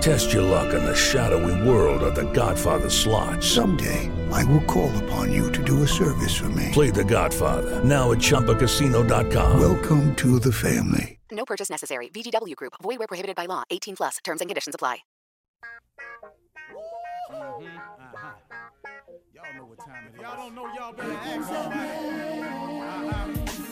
Test your luck in the shadowy world of The Godfather slot. Someday, I will call upon you to do a service for me. Play The Godfather now at ChumbaCasino.com. Welcome to the family. No purchase necessary. VGW Group. Void where prohibited by law. 18 plus. Terms and conditions apply. Y'all know what time it is. Y'all don't know y'all better ask somebody. Uh-huh.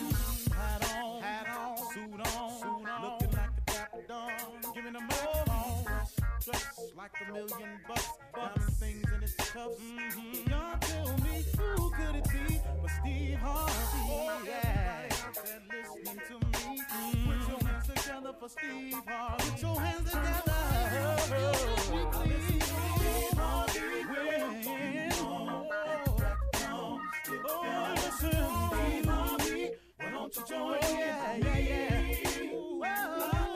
Like a million bucks. Diamond things in his cuffs. Mm-hmm. Y'all tell me who could it be but Steve Harvey? Oh, yeah. They're listening to me. Put your hands together for Steve Harvey. Put your hands together. Steve Harvey. When- Oh, listen, Steve Harvey. Why don't you join in? Yeah, yeah, yeah. Oh,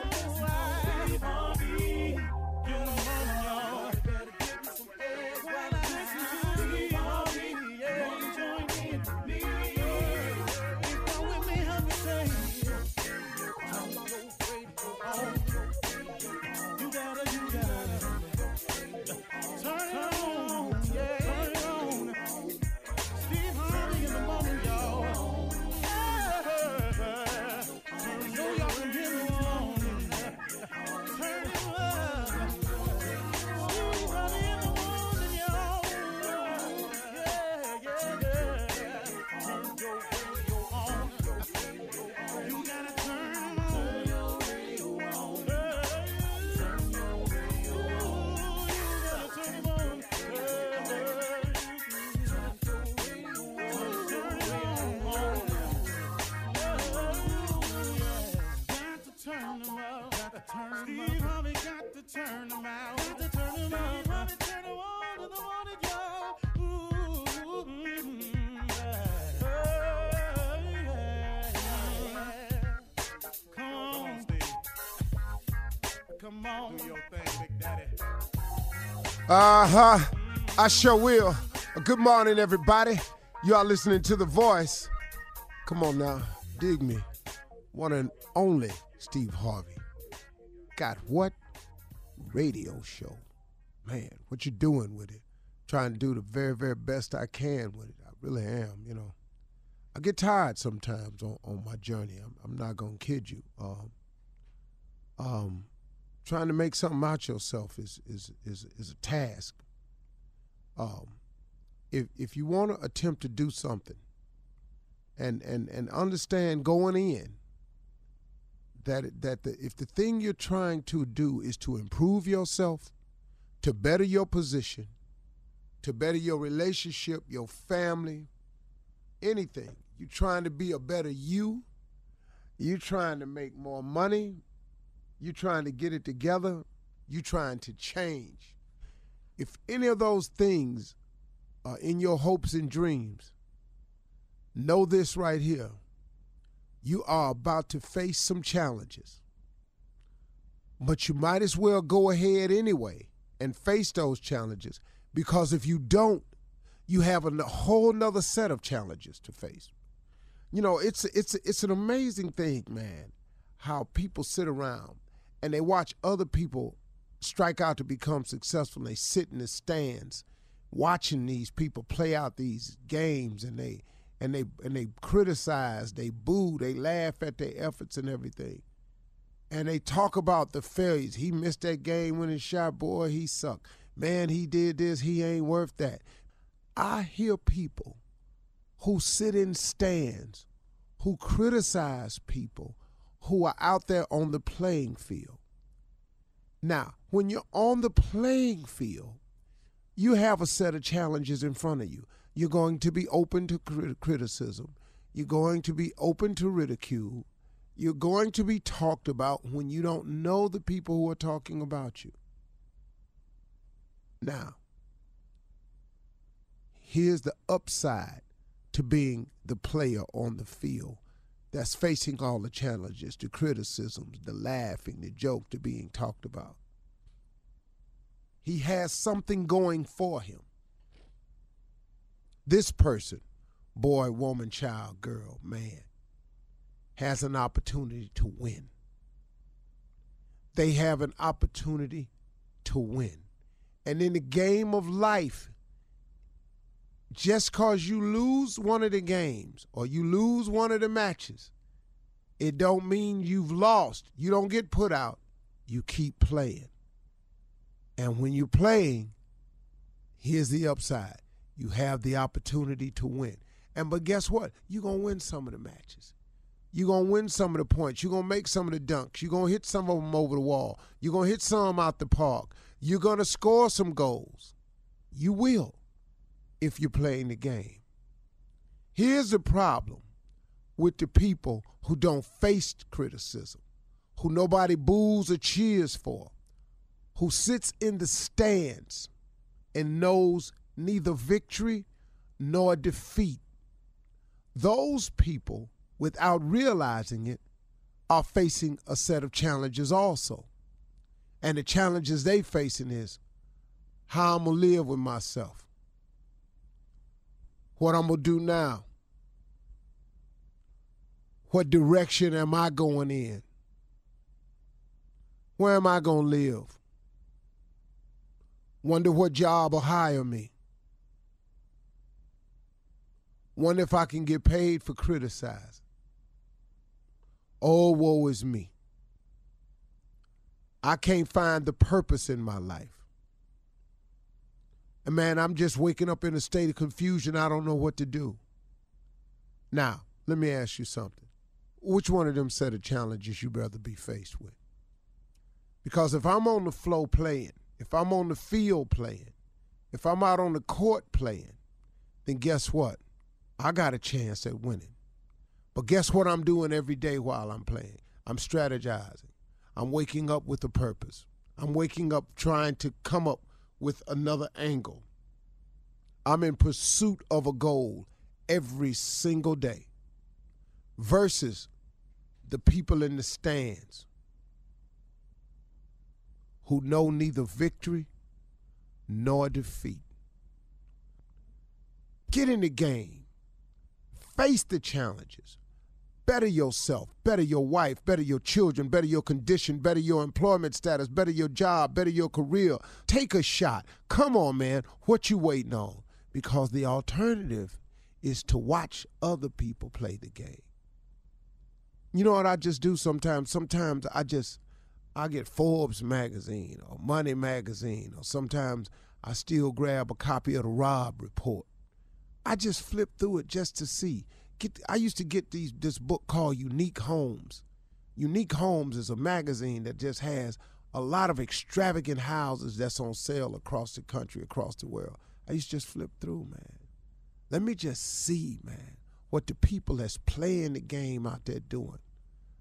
Uh huh. I sure will. Good morning, everybody. You are listening to The Voice. Come on now, dig me. One and only Steve Harvey. Got what? Radio show. Man, what you doing with it? Trying to do the very, very best I can with it. I really am, you know. I get tired sometimes on, on my journey. I'm, I'm not gonna kid you. Um, um, trying to make something out yourself is is is is a task. Um, if if you want to attempt to do something, and and and understand going in that that the, if the thing you're trying to do is to improve yourself, to better your position, to better your relationship, your family, anything, you're trying to be a better you, you're trying to make more money, you're trying to get it together, you're trying to change. If any of those things are in your hopes and dreams, know this right here. You are about to face some challenges. But you might as well go ahead anyway and face those challenges because if you don't, you have a whole nother set of challenges to face. You know, it's it's it's an amazing thing, man, how people sit around and they watch other people strike out to become successful and they sit in the stands watching these people play out these games and they and they and they criticize, they boo, they laugh at their efforts and everything. And they talk about the failures. He missed that game winning shot, boy, he sucked. Man, he did this, he ain't worth that. I hear people who sit in stands, who criticize people who are out there on the playing field. Now, when you're on the playing field, you have a set of challenges in front of you. You're going to be open to crit- criticism. You're going to be open to ridicule. You're going to be talked about when you don't know the people who are talking about you. Now, here's the upside to being the player on the field that's facing all the challenges, the criticisms, the laughing, the joke, the being talked about. He has something going for him. This person, boy, woman, child, girl, man, has an opportunity to win. They have an opportunity to win. And in the game of life, just cause you lose one of the games or you lose one of the matches, it don't mean you've lost. You don't get put out. You keep playing. And when you're playing, here's the upside. You have the opportunity to win. And but guess what? You're gonna win some of the matches. You're gonna win some of the points. You're gonna make some of the dunks. You're gonna hit some of them over the wall. You're gonna hit some out the park. You're gonna score some goals. You will if you're playing the game. Here's the problem with the people who don't face criticism, who nobody boos or cheers for, who sits in the stands and knows neither victory nor defeat. Those people, without realizing it, are facing a set of challenges also. And the challenges they facing is how I'm gonna live with myself what I'm going to do now. What direction am I going in? Where am I going to live? Wonder what job will hire me. Wonder if I can get paid for criticizing. Oh, woe is me. I can't find the purpose in my life. And man, I'm just waking up in a state of confusion. I don't know what to do. Now, let me ask you something. Which one of them set of challenges you'd rather be faced with? Because if I'm on the floor playing, if I'm on the field playing, if I'm out on the court playing, then guess what? I got a chance at winning. But guess what I'm doing every day while I'm playing? I'm strategizing. I'm waking up with a purpose. I'm waking up trying to come up with another angle. I'm in pursuit of a goal every single day versus the people in the stands who know neither victory nor defeat. Get in the game, face the challenges, better yourself, better your wife, better your children, better your condition, better your employment status, better your job, better your career. Take a shot. Come on, man. What you waiting on? Because the alternative is to watch other people play the game. You know what I just do sometimes? Sometimes I just I get Forbes magazine or Money magazine or sometimes I still grab a copy of the Robb Report. I just flip through it just to see. Get I used to get these this book called Unique Homes. Unique Homes is a magazine that just has a lot of extravagant houses that's on sale across the country, across the world. I used to just flip through, man. Let me just see, man, what the people that's playing the game out there doing.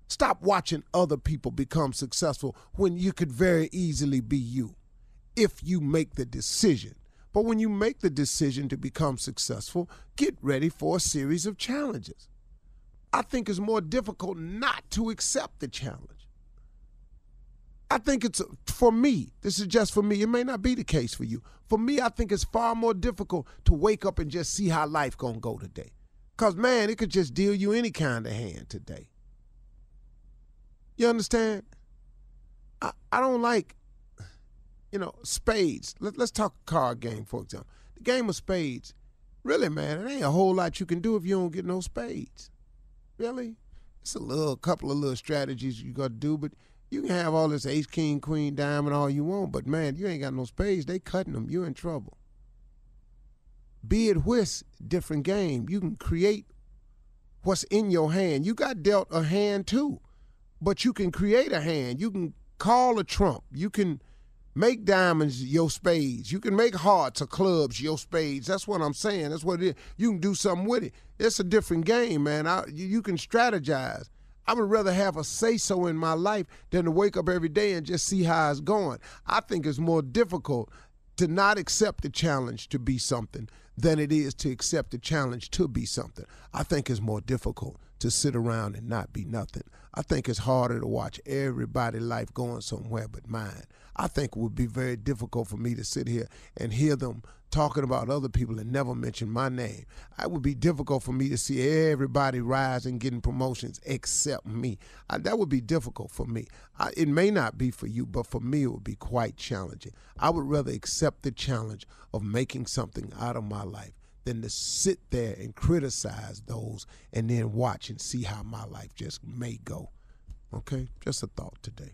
Stop watching other people become successful when you could very easily be you if you make the decision. But when you make the decision to become successful, get ready for a series of challenges. I think it's more difficult not to accept the challenge. I think it's for me, this is just for me. It may not be the case for you. For me, I think it's far more difficult to wake up and just see how life going to go today. Cuz man, it could just deal you any kind of hand today. You understand? I, I don't like you know, spades. Let, let's talk card game, for example. The game of spades, really, man, it ain't a whole lot you can do if you don't get no spades. Really? It's a little couple of little strategies you got to do, but you can have all this ace, king, queen, diamond, all you want, but man, you ain't got no spades. They cutting them. You're in trouble. Bid whist, different game. You can create what's in your hand. You got dealt a hand too, but you can create a hand. You can call a trump. You can Make diamonds your spades. You can make hearts or clubs your spades. That's what I'm saying. That's what it is. You can do something with it. It's a different game, man. I, you, can strategize. I would rather have a say so in my life than to wake up every day and just see how it's going. I think it's more difficult to not accept the challenge to be something than it is to accept the challenge to be something. I think it's more difficult to sit around and not be nothing. I think it's harder to watch everybody' life going somewhere but mine. I think it would be very difficult for me to sit here and hear them talking about other people and never mention my name. It would be difficult for me to see everybody rise and getting promotions except me. I, that would be difficult for me. I, it may not be for you, but for me, it would be quite challenging. I would rather accept the challenge of making something out of my life than to sit there and criticize those and then watch and see how my life just may go. Okay? Just a thought today.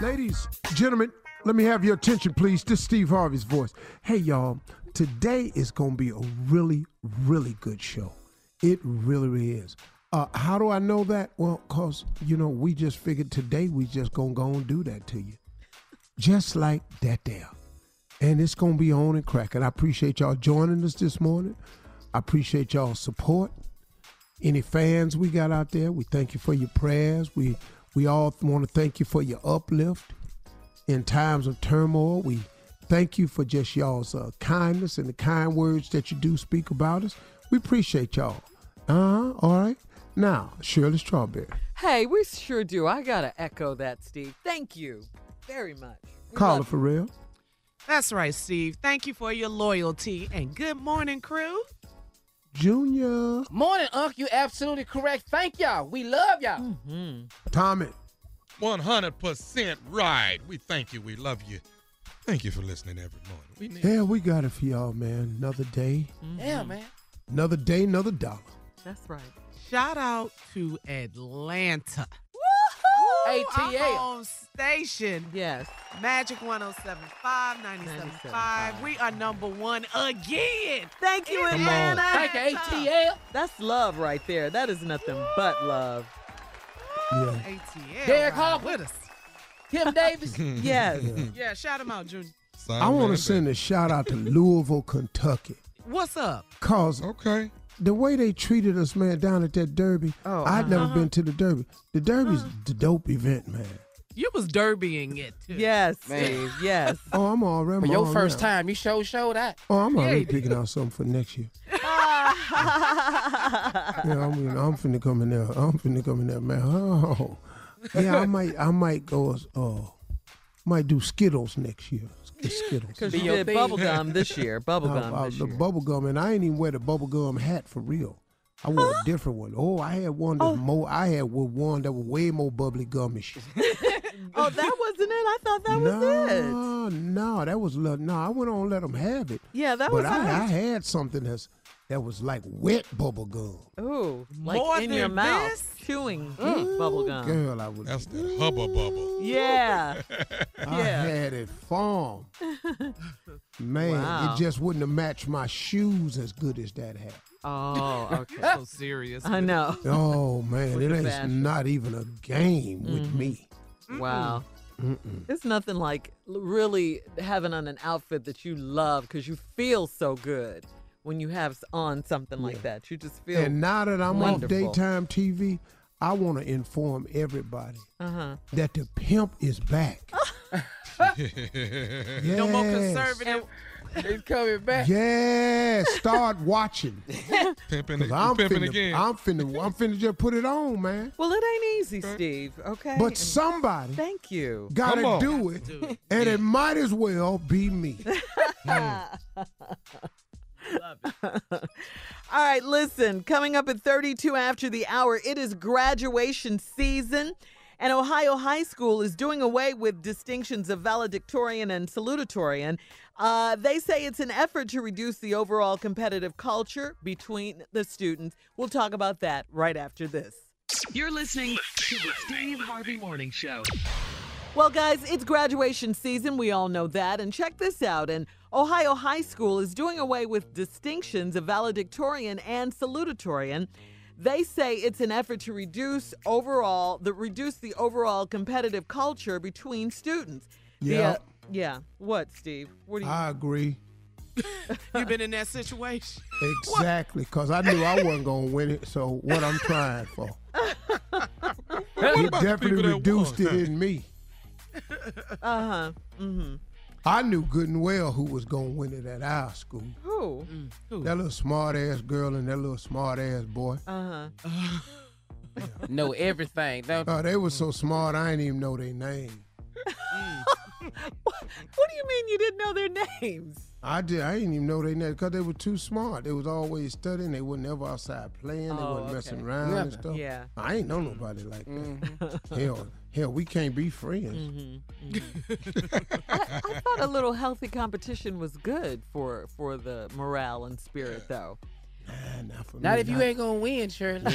Ladies, gentlemen, let me have your attention, please. This is Steve Harvey's voice. Hey, y'all. Today is going to be a really, really good show. It really, really is. Uh, how do I know that? Well, because, you know, we just figured today we just going to go and do that to you. Just like that there. And it's going to be on and cracking. I appreciate y'all joining us this morning. I appreciate y'all support. Any fans we got out there, we thank you for your prayers. We we all want to thank you for your uplift in times of turmoil. We thank you for just y'all's uh, kindness and the kind words that you do speak about us. We appreciate y'all. Uh huh. All right. Now, Shirley Strawberry. Hey, we sure do. I gotta echo that, Steve. Thank you very much. We Carla love for real. That's right, Steve. Thank you for your loyalty. And good morning, crew. Junior. Morning, Unc. You absolutely correct. Thank y'all. We love y'all. Mm-hmm. Tommy. 100% right. We thank you. We love you. Thank you for listening every morning. We need Yeah, we got it for y'all, man. Another day, Yeah, man. another day, another dollar. That's right. Shout out to Atlanta. ATL. Our home station. Yes. Magic 1075, 97.5. We are number one again. Thank you, Come Atlanta. Thank you, ATL. That's love right there. That is nothing but love. Yeah. ATL. Derek ride Harper. with us. Tim Davis. Yes. Yeah, shout him out, Junior. I want to send a shout out to Louisville, Kentucky. What's up? Cause Okay. The way they treated us, man, down at that Derby, Oh, I'd never uh-huh. been to the Derby. The Derby's the dope event, man. You was derbying it, too. Yes, Man. Yes. Oh, I'm all right. For your all first right. time, you show show that. Oh, I'm already you picking out something for next year. Yeah, I'm, I'm finna come in there. I'm finna come in there, man. Oh, yeah, I might, I might go. Uh, might do Skittles next year. Sk- Skittles. Because Be you did thing. bubblegum this year. Bubblegum Uh, uh, this the year. bubble gum, and I ain't even wear the bubble gum hat for real. I wore a different one. Oh, I had one that more. I had one that was way more bubbly gummish. oh, that wasn't it. I thought that was it. no, no, that was little- no. I went on and let them have it. Yeah, that but was I, I it. had something that's that was like wet bubble gum. Ooh, like More in your mouth, this? chewing bubblegum. Girl, I was. That's that Hubba Bubba. Yeah. I yeah. had it farm. Man, Wow. it just wouldn't have matched my shoes as good as that hat. Oh, okay. So serious. I know. Oh man, With it ain't fashion. not even a game with Mhm. me. Wow. Mm-mm. It's nothing like really having on an outfit that you love because you feel so good when you have on something like that. You just feel And now that I'm wonderful. off daytime TV, I want to inform everybody Uh-huh. that the pimp is back. No more Yes. conservative. It's coming back. Yeah, start watching. Pimping, 'Cause it- I'm pimping finna, again. I'm finna, I'm finna just put it on, man. Well, it ain't easy, Steve. Okay. But somebody Thank you. gotta Come on. do it, and it might as well be me. All right, listen, coming up at 32 after the hour, it is graduation season. And Ohio High School is doing away with distinctions of valedictorian and salutatorian. Uh, they say it's an effort to reduce the overall competitive culture between the students. We'll talk about that right after this. You're listening to the Steve Harvey Morning Show. Well, guys, it's graduation season. We all know that. And check this out. And Ohio High School is doing away with distinctions of valedictorian and salutatorian. They say it's an effort to reduce overall the reduce the overall competitive culture between students. The, Yeah. uh, yeah. What, Steve? What do you I agree You've been in that situation? exactly because I knew I wasn't gonna win it. So what I'm trying for, What it about the definitely that reduced won? it in me. Uh-huh. Mm-hmm. I knew good and well who was gonna win it at our school. Who? Mm. That little smart ass girl and that little smart ass boy. Uh-huh. Know everything. Don't Oh, they were so mm. smart I didn't even know their name. What do you mean you didn't know their names? I did. I didn't even know they name because they were too smart. They was always studying. They were never outside playing. They Oh, wasn't messing okay. around and stuff. Yeah. I ain't know nobody like that. Mm-hmm. hell, hell, we can't be friends. I, I thought a little healthy competition was good for for the morale and spirit, though. Nah, not for Not me, if you ain't gonna win, Shirley.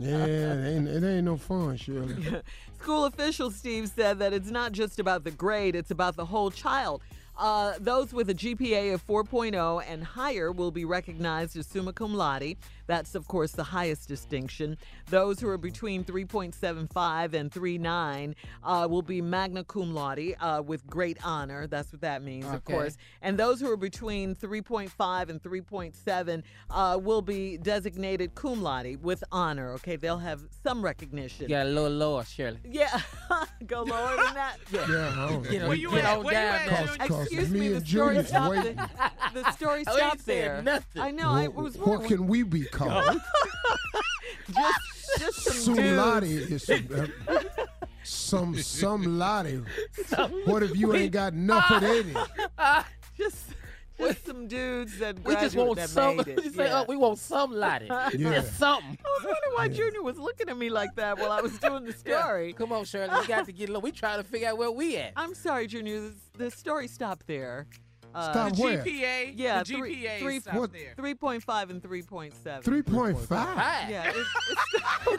Yeah, it ain't, it ain't no fun, Shirley. School official Steve, said that it's not just about the grade, it's about the whole child. Uh, those with a GPA of 4.0 and higher will be recognized as summa cum laude. That's, of course, the highest distinction. Those who are between 3.75 and 3.9 uh, will be magna cum laude uh, with great honor. That's what that means, of course. And those who are between 3.5 and 3.7 uh, will be designated cum laude with honor. Okay, they'll have some recognition. Yeah, a little lower, Shirley. Yeah, go lower than that. Yeah, I don't You know, Where you you at? on Where you at, there. Junior? Excuse me me, the and story Junior's stopped. waiting. The, the story stopped there. nothing. I know. I What- was what can we be called? just, just some Some is some, uh, some some lottie. What if you ain't got nothing in it? Just, just some dudes that We just want that some. made it. You say, yeah. oh, we want some lottie. Yeah. Just something. I was wondering why Junior was looking at me like that while I was doing the story. Come on, Shirley. We got to get low. We trying to figure out where we at. I'm sorry, Junior. The, the story stopped there. Uh, Stop The where? GPA. Yeah, the three- GPA three- stopped what- there. 3.5 and 3.7. Three point five. Hi. Yeah, it's, Who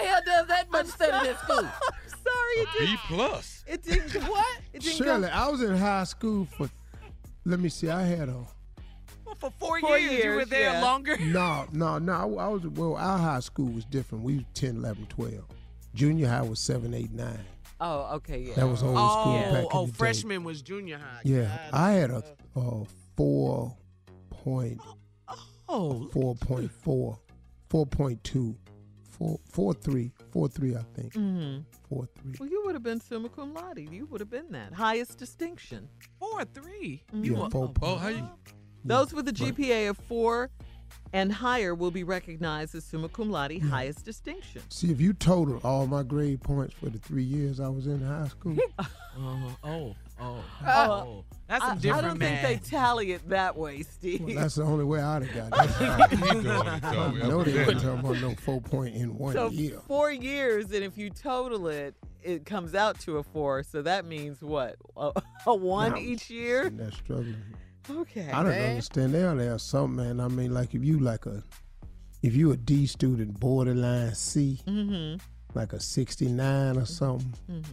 the hell does that much study in school? it's, sorry, it B didn't. plus. It didn't. What? It didn't go- I was in high school for. Let me see. I had a Well, for four, Four years, you were there yeah. longer. no, no, no. I, I was well. Our high school was different. We was 10, 11, 12. Junior high was seven, eight, nine. Oh, okay, yeah. That was old school Oh, back in oh, the day. freshman was junior high. Yeah, God. I had a, a four point Oh, four point four, four point two, four four three, four three. I think Mm-hmm. four three. Well, you would have been summa cum laude. You would have been that highest distinction. four three. Mhm. You Yeah, were- four Oh, how you? Those with a Right. GPA of four and higher will be recognized as summa cum laude, highest distinction. See, if you total all my grade points for the three years I was in high school, Uh, oh, oh, Oh. That's I, some I don't math. think they tally it that way, Steve. well, that's the only way I'd have got it. He doing it, I know they weren't talking about no four point in one so year. four years, and if you total it, it comes out to a four. So that means what? A, a one Now, each year? That's struggling. Okay. I don't man. understand. They only have some man. I mean, like if you like a, if you a D student, borderline C, Mm-hmm. like a sixty nine or something. Mhm.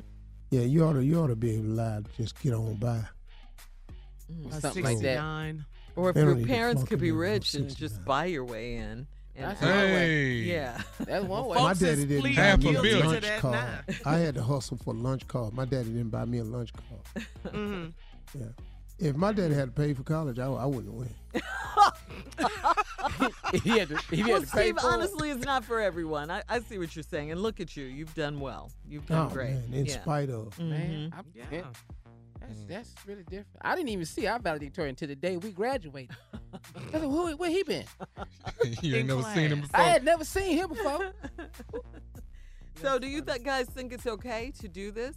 Yeah, you ought to you ought to be able to lie, just get on by. A Something like that. 69. Or if They your parents could be rich and just buy your way in. And That's have- one way. Hey. Yeah. That's one way. Folks My daddy didn't pleading buy a me a lunch to card. I had to hustle for lunch card. My daddy didn't buy me a lunch card. Mhm. Yeah. If my daddy had to pay for college, I, I wouldn't win. he had to, he well, had to pay Steve, for it. honestly, it's not for everyone. I, I see what you're saying, and look at you. You've done well. You've done Oh, great. man, in yeah. spite of. Mm-hmm. Man, I'm, Yeah. yeah. That's, that's really different. I didn't even see our valedictorian until the day we graduated. I said, who, where he been? you ain't never seen him before. I had never seen him before. So, do you th- guys think it's okay to do this?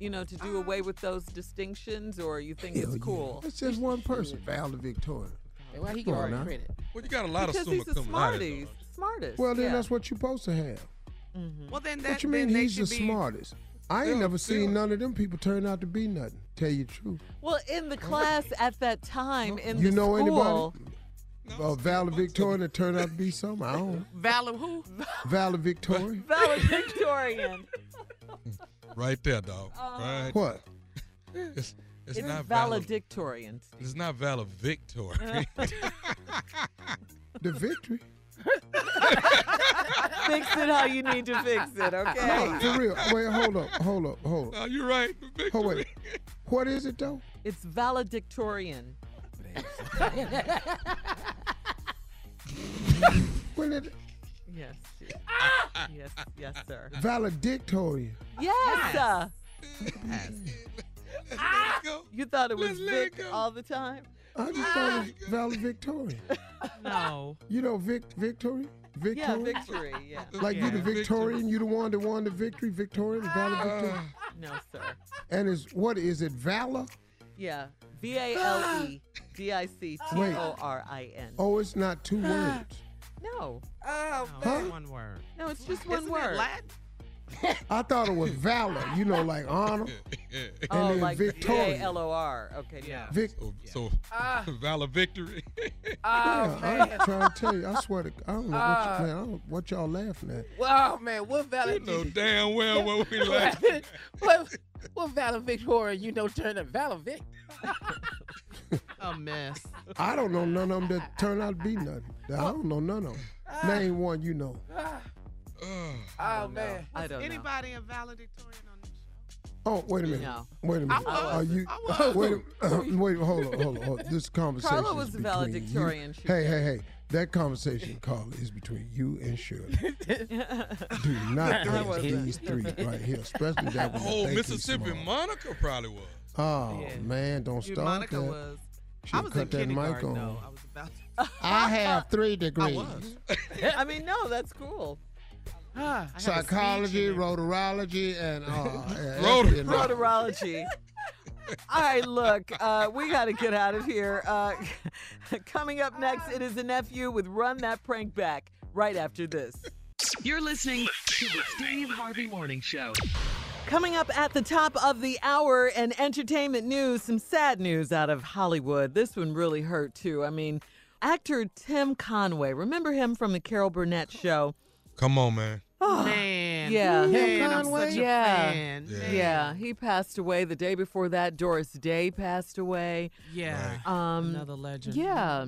You know, to do away ah. with those distinctions, or you think Hell it's yeah. cool? It's just one person, Val the Victorian. why he Come get all the credit? Well, you got a lot because of summa he's a cum laude. smarties, smartest. Well, then yeah. that's what you're supposed to have. Mm-hmm. Well, then that What you mean then he's the be- smartest? I ain't Yeah, never yeah. seen none of them people turn out to be nothing. Tell you the truth. Well, in the class at that time, in you the know school, anybody? Uh, Valedictorian that turned out to be something. I don't know. Valor who? Valedictorian. valedictorian. Right there, dog. Uh-huh. right. What? It's, it's, It's not valid. valedictorian. It's not valedictorian. The victory. fix it how you need to fix it, okay? No, for real. Wait, hold up, hold up, hold up. no, you're right. The Oh victory. wait. What is it though? It's valedictorian. When it Yes. yes, yes, sir. valedictorian. Yes. Let it go. You thought it was Let's it Vic all the time? I just thought it was valedictorian. No. You know Vic Victory? Yeah, victory. Yeah. Like you the Victorian, you the one that won the victory, Victorian, Uh, valedictorian. No, sir. And is what is it, valor? Yeah. V A L E D I C T O R I N. Oh, it's not two words. No. Oh, Huh? One word. No, it's just one Isn't it word. Latin? I thought it was valor, you know, like honor. And Oh, then like V A Victorian. L O R. Okay, Yeah. no. Vic, So, so Ah. valedictory. Oh, yeah, man. I'm trying to tell you. I swear to I don't know what, Ah. you, man, I don't, what y'all laughing at. Well, man, what valor? you valid? know damn well what we like. what, what valedictorian you know turned a valedict? A mess. I don't know none of them that turn out to be nothing. I don't know none of them. Uh, Name one you know. Uh, oh, man. I don't know. Anybody a valedictorian on this show? Oh, wait a minute. No. Wait a minute. I was. Are you? I was. Wait, a, wait. Hold on. Hold on. Hold on. This conversation. Carla was is the valedictorian, You. Hey, hey, hey. That conversation, Carla, is between you and Shirley. Do not I ask these three right here, especially that one. that Oh, think he's Mississippi smart. Monica probably was. Oh Yeah. man, don't Dude, start Monica that. was. She I was in cut that mic kindergarten, on. though. I was about to. I have three I degrees. was. I mean, no, that's cool. I Psychology, speech and rotorology, and uh, Rotor- espionage. Rotorology. All right, look, uh, we got to get out of here. Uh, coming up next, it is a nephew with Run That Prank Back right after this. You're listening to the Steve Harvey Morning Show. Coming up at the top of the hour and entertainment news, some sad news out of Hollywood. This one really hurt too. I mean, actor Tim Conway, remember him from the Carol Burnett show? Come on, man. Oh, Man. Yeah. Man, I'm Conway? such a Yeah. fan. Yeah. Yeah, he passed away the day before that. Doris Day passed away. Yeah. Um, Another legend. Yeah.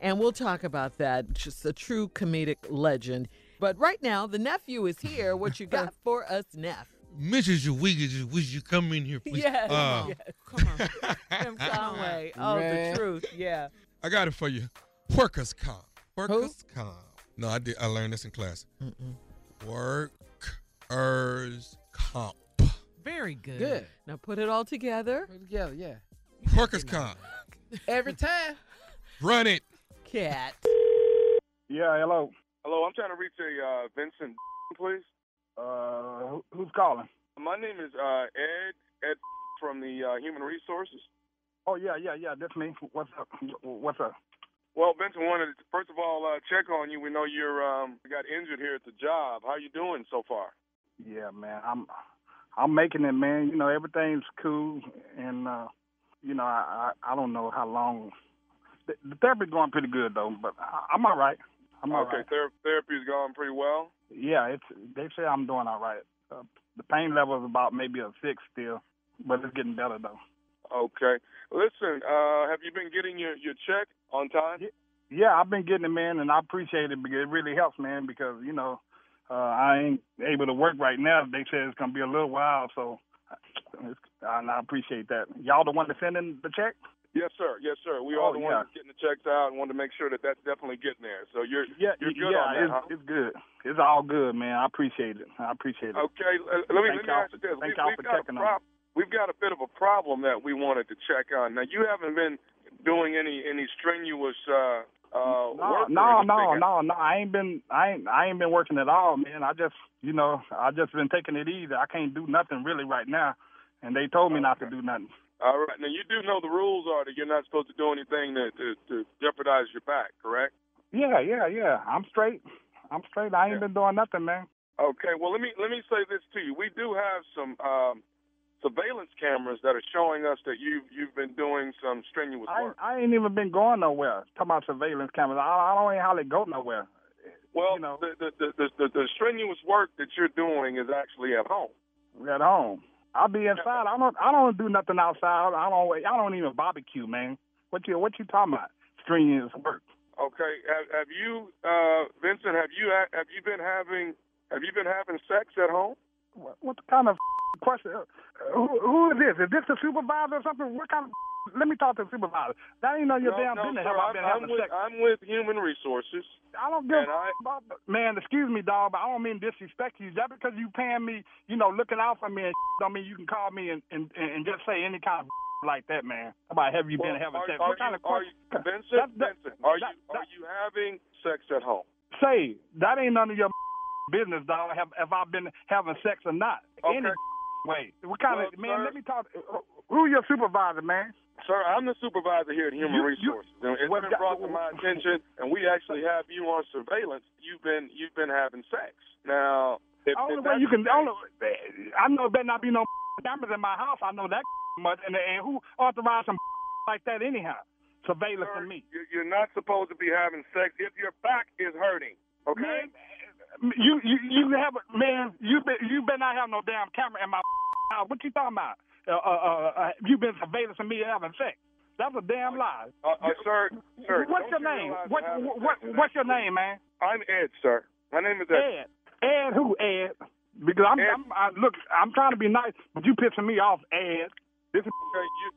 And we'll talk about that. Just a true comedic legend. But right now, the nephew is here. What you got for us, Neff? Mrs. Wiggins, would you come in here, please? Yes, Uh, yes. Come on. Tim Conway. Oh, Man. the truth. Yeah. I got it for you. Workers' comp. Workers' comp. No, I did. I learned this in class. Workers' comp. Very good. Good. Now put it all together. Put it together, yeah. Workers' comp. Every time. Run it. Cat. Yeah, hello. Hello, I'm trying to reach a uh, Vincent, please. Uh, who- who's calling? My name is uh, Ed. Ed from the uh, Human Resources. Oh yeah, yeah, yeah. That's me. What's up? What's up? Well, Vincent wanted to first of all uh, check on you. We know you're um, got injured here at the job. How you doing so far? Yeah, man. I'm I'm making it, man. You know, everything's cool, and uh, you know, I, I I don't know how long. The, the therapy's going pretty good though, but I, I'm all right. I'm all okay, right. ther- therapy's going pretty well. Yeah, it's they say I'm doing all right. Uh, the pain level is about maybe a six still, but it's getting better though. Okay. Listen, uh, have you been getting your your check on time? Yeah, I've been getting it, man, and I appreciate it because it really helps, man. Because you know, uh, I ain't able to work right now. They said it's gonna be a little while, so And I appreciate that. Y'all the one to send in the check? Yes, sir. Yes, sir. We Oh, are the yeah. ones getting the checks out and want to make sure that that's definitely getting there. So you're Yeah, you're good yeah, on that, it's, huh? it's good. It's all good, man. I appreciate it. I appreciate it. Okay, let me, Thank let me ask you this. thank we, y'all we've for got a checking on prob- We've got a bit of a problem that we wanted to check on. Now, you haven't been doing any any strenuous uh, uh, No, no, no, no, no. I ain't been, I ain't, I ain't been working at all, man. I just, you know, I just been taking it easy. I can't do nothing really right now, and they told me not to do nothing. All right. Now, you do know the rules are that you're not supposed to do anything to, to, to jeopardize your back, correct? Yeah, yeah, yeah. I'm straight. I'm straight. I ain't been doing nothing, man. Okay. Well, let me let me say this to you. We do have some um, surveillance cameras that are showing us that you you've been doing some strenuous work. I ain't even been going nowhere. Talking about surveillance cameras. I, I don't even hardly go nowhere. Well, the, the, the, the, the the strenuous work that you're doing is actually at home. At home. I'll be inside. I don't. I don't do nothing outside. I don't. I don't even barbecue, man. What you What you talking about? Strenuous work. Okay. Have, have you, uh, Vincent? Have you ha- have you been having have you been having sex at home? What, what kind of question? Uh, Who, who is this? Is this the supervisor or something? What kind of? Let me talk to the supervisor. That ain't none of your no, damn no, business. sir, I'm, been I'm having with sex? I'm with Human Resources. I don't give I- about, man. Excuse me, dog, but I don't mean disrespect you. Just because you paying me, you know, looking out for me, and don't mean you can call me and and, and just say any kind of like that, man. How about have you been having are, sex? are What kind you, of are you, question? Vincent? That- that- Vincent, are that- you are you having sex at home? Say that ain't none of your business, dog. Have if I've been having sex or not? Okay. Any way? What kind Well, of man? sir- Let me talk. Who your supervisor, man? Sir, I'm the supervisor here at Human You- you- Resources. and it's well, been brought to my attention, and we actually have you on surveillance. You've been you've been having sex. Now, if, only if way you can. Only, eh, I know there better not be no cameras in my house. I know that much. And, and who authorized some like that anyhow? Surveillance Sir, me. you- You're not supposed to be having sex if your back is hurting. Okay. You you you have a- man. You been you better not have no damn camera in my house. What you talking about? Uh, uh, uh, uh, you been surveillance of me having sex? That's a damn lie. Uh, uh, sir, sir. What's your you name? realize What, what what's your name, man? I'm Ed, sir. My name is Ed. Ed. Ed who? Ed. Because I'm, I'm I, look. I'm trying to be nice, but you pissing me off, Ed. This is Okay, you,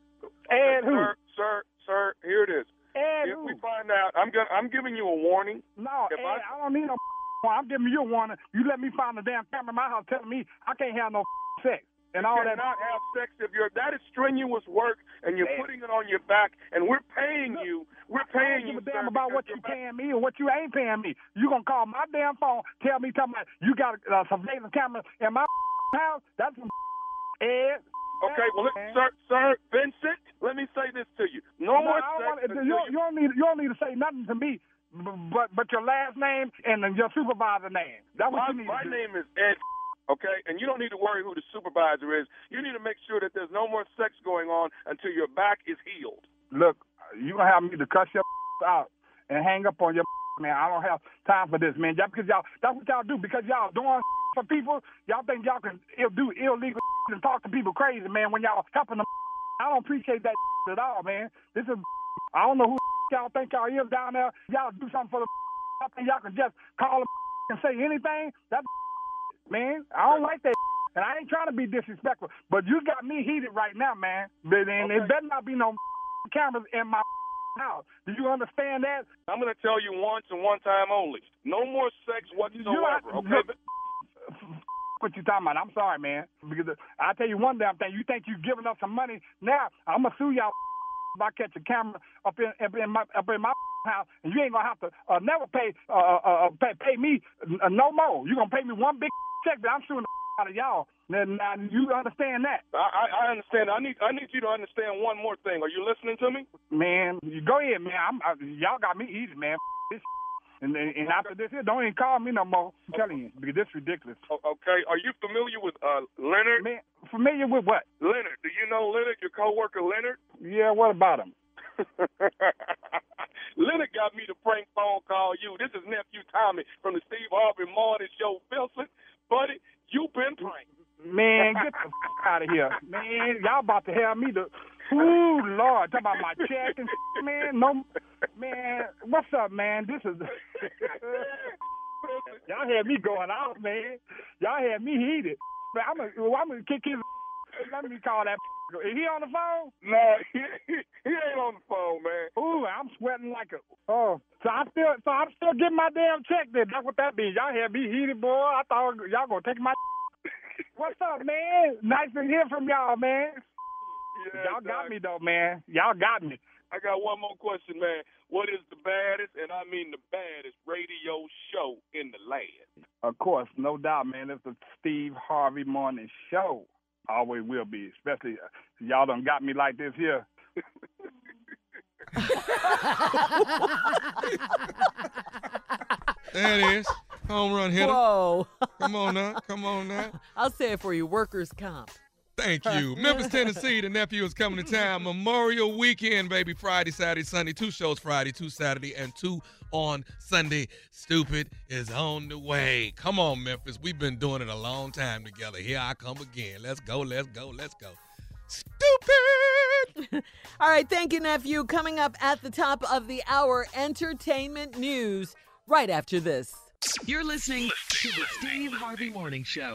Ed who? sir, sir, sir. Here it is. Ed if who? we find out, I'm gonna, I'm giving you a warning. No, If Ed, I- I, don't need no. I'm giving you a warning. You let me find a damn camera in my house telling me I can't have no sex and all you that. cannot have sex if you're that is strenuous work and you're Ed. putting it on your back and we're paying you. We're I paying don't you. give a damn sir, about what you paying me or what you ain't paying me. You gonna call my damn phone, tell me, tell me you got a uh, surveillance camera in my house? That's some Ed. Okay, well, sir, sir, Vincent, let me say this to you. No, No, more sex you, you- you don't need you don't need to say nothing to me, but but your last name and then your supervisor name. That's what My, you need my name is Ed. Okay, and you don't need to worry who the supervisor is. You need to make sure that there's no more sex going on until your back is healed. Look, you gonna have me to cuss your out and hang up on your man. I don't have time for this, man. Just because y'all, that's what y'all do. Because y'all doing for people, y'all think y'all can do illegal and talk to people crazy, man. When y'all helping them, I don't appreciate that at all, man. This is, I don't know who y'all think y'all is down there. Y'all do something for the. Y'all think y'all can just call them and say anything. That man, I don't like that. And I ain't trying to be disrespectful, but you got me heated right now, man. But and it Okay. better not be no cameras in my house. Do you understand that? I'm going to tell you once and one time only. No more sex whatsoever. You- Okay, what you talking about? I'm sorry, man. Because I tell you one damn thing. You think you giving us some money? Now I'm gonna sue y'all if I catch a camera up in up in my up in my house, and you ain't gonna have to uh, never pay uh, uh, uh, pay, pay me uh, no more. You gonna pay me one big check, but I'm suing the out of y'all. Now, now you understand that, I, I I understand. I need I need you to understand one more thing. Are you listening to me? man? You go ahead, man. I'm, I, y'all got me easy, man. This and, and after this, here, don't even call me no more. I'm telling you, because this is ridiculous. Okay. Are you familiar with uh, Leonard? Man, familiar with what? Leonard. Do you know Leonard? Your coworker Leonard. Yeah, what about him? Leonard got me to prank phone call you. This is nephew Tommy from the Steve Harvey Morning Show. Wilson, buddy, you been pranked. Man, get the f- out of here, man. Y'all about to have me to. Ooh, Lord, talk about my check and man. No, man. What's up, man? This is. Y'all had me going out, man. Y'all had me heated. Man, I'm gonna, I'm gonna kick his. let me call that. Is he on the phone? No, he, he ain't on the phone, man. Ooh, I'm sweating like a. Oh, so I'm still, so I'm still getting my damn check. Then that's what that means. Y'all had me heated, boy. I thought y'all gonna take my. What's up, man? Nice to hear from y'all, man. Yeah, y'all got dog. me though, man. Y'all got me. I got one more question, man. What is the baddest, and I mean the baddest, radio show in the land? Of course, no doubt, man. It's the Steve Harvey Morning Show. Always will be, especially uh, y'all done got me like this here. There it is. Home run hitter. Whoa. Come on now. Come on now. I'll say it for you workers' comp. Thank you. Memphis, Tennessee, the nephew is coming to town. Memorial weekend, baby. Friday, Saturday, Sunday. Two shows Friday, two Saturday, and two on Sunday. Stupid is on the way. Come on, Memphis. We've been doing it a long time together. Here I come again. Let's go, let's go, let's go. Stupid. All right, thank you, nephew. Coming up at the top of the hour, entertainment news right after this. You're listening to the Steve Harvey Morning Show.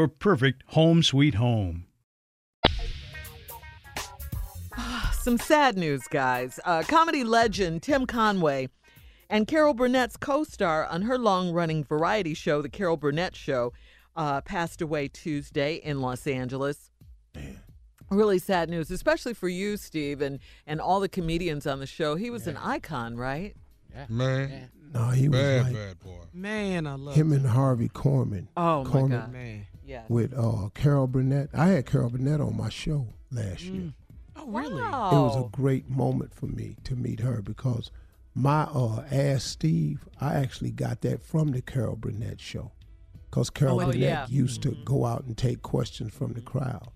perfect home sweet home. Some sad news, guys. Uh, comedy legend Tim Conway and Carol Burnett's co star on her long running variety show, The Carol Burnett Show, uh, passed away Tuesday in Los Angeles. Man. Really sad news, especially for you, Steve, and, and all the comedians on the show. He was an icon, right? Yeah. Man. No, he was bad, like bad boy. Man, I love him and Harvey Korman. Oh, my God. Man. Yes. With uh, Carol Burnett. I had Carol Burnett on my show last year. Oh, really? It was a great moment for me to meet her because my uh, Ask Steve, I actually got that from the Carol Burnett show. Because Carol Oh, Burnett yeah. used to go out and take questions from the crowd.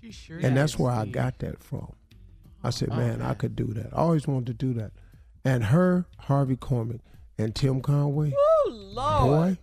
She sure and that's did, where I got that from. I said, man, I could do that. I always wanted to do that. And her, Harvey Cormick, and Tim Conway, Oh, Lord. boy,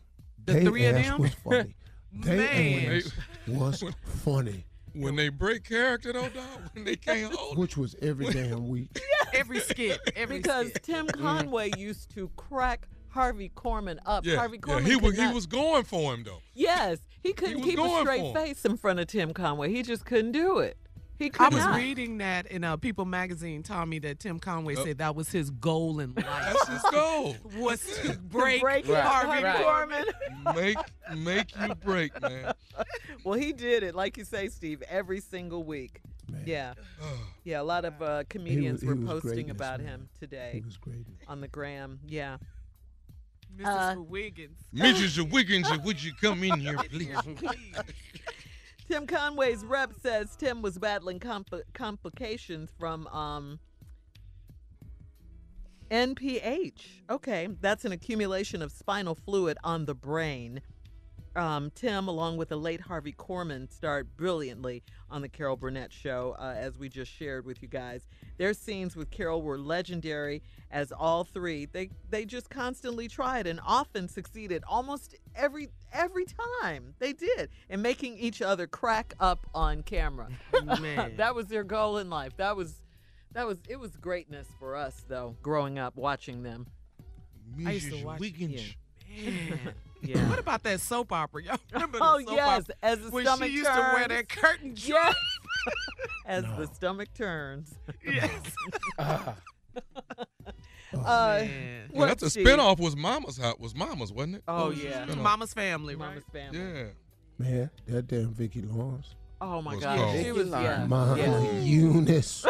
The they three of them? was funny. They Man. ass was funny, When they break character though, dog, when they can't hold which was every damn week. every skit, every because skit. Tim Conway used to crack Harvey Korman up. Yeah, Harvey yeah, Korman he could was he was going for him though. Yes, he couldn't was keep a straight face in front of Tim Conway. He just couldn't do it. He I was not. reading that in uh, People magazine. Told me that Tim Conway Yep. said that was his goal in life. That's his goal. was to break, break Right, Harvey right. Korman. make make you break, man. well, he did it, like you say, Steve, every single week. Yeah, yeah. A lot of uh, comedians he were posting about man. him today He was great. on the gram. Yeah. Mrs. Wiggins. Mrs. Wiggins, would you come in here, please? Tim Conway's rep says Tim was battling compl- complications from um, NPH. Okay, that's an accumulation of spinal fluid on the brain. Um, Tim, along with the late Harvey Korman, starred brilliantly on the Carol Burnett show, uh, as we just shared with you guys. Their scenes with Carol were legendary, as all three they they just constantly tried and often succeeded, almost every every time they did, in making each other crack up on camera. Man. that was their goal in life. That was that was it was greatness for us though, growing up watching them. I used to watch- Wiggins. Yeah. Man. What about that soap opera? Y'all remember the Oh soap yes, opera? as the when stomach she used to wear that curtain Yes. dress. as the stomach turns. Yes. Uh, Man. Well, what, that's a Steve? spinoff was Mama's Hot was Mama's, wasn't it? Oh, What was the yeah. Mama's family, right? Mama's family. Yeah. Man, that damn Vicki Lawrence. Oh my Was God, called- she was yeah. Mama yeah. Eunice.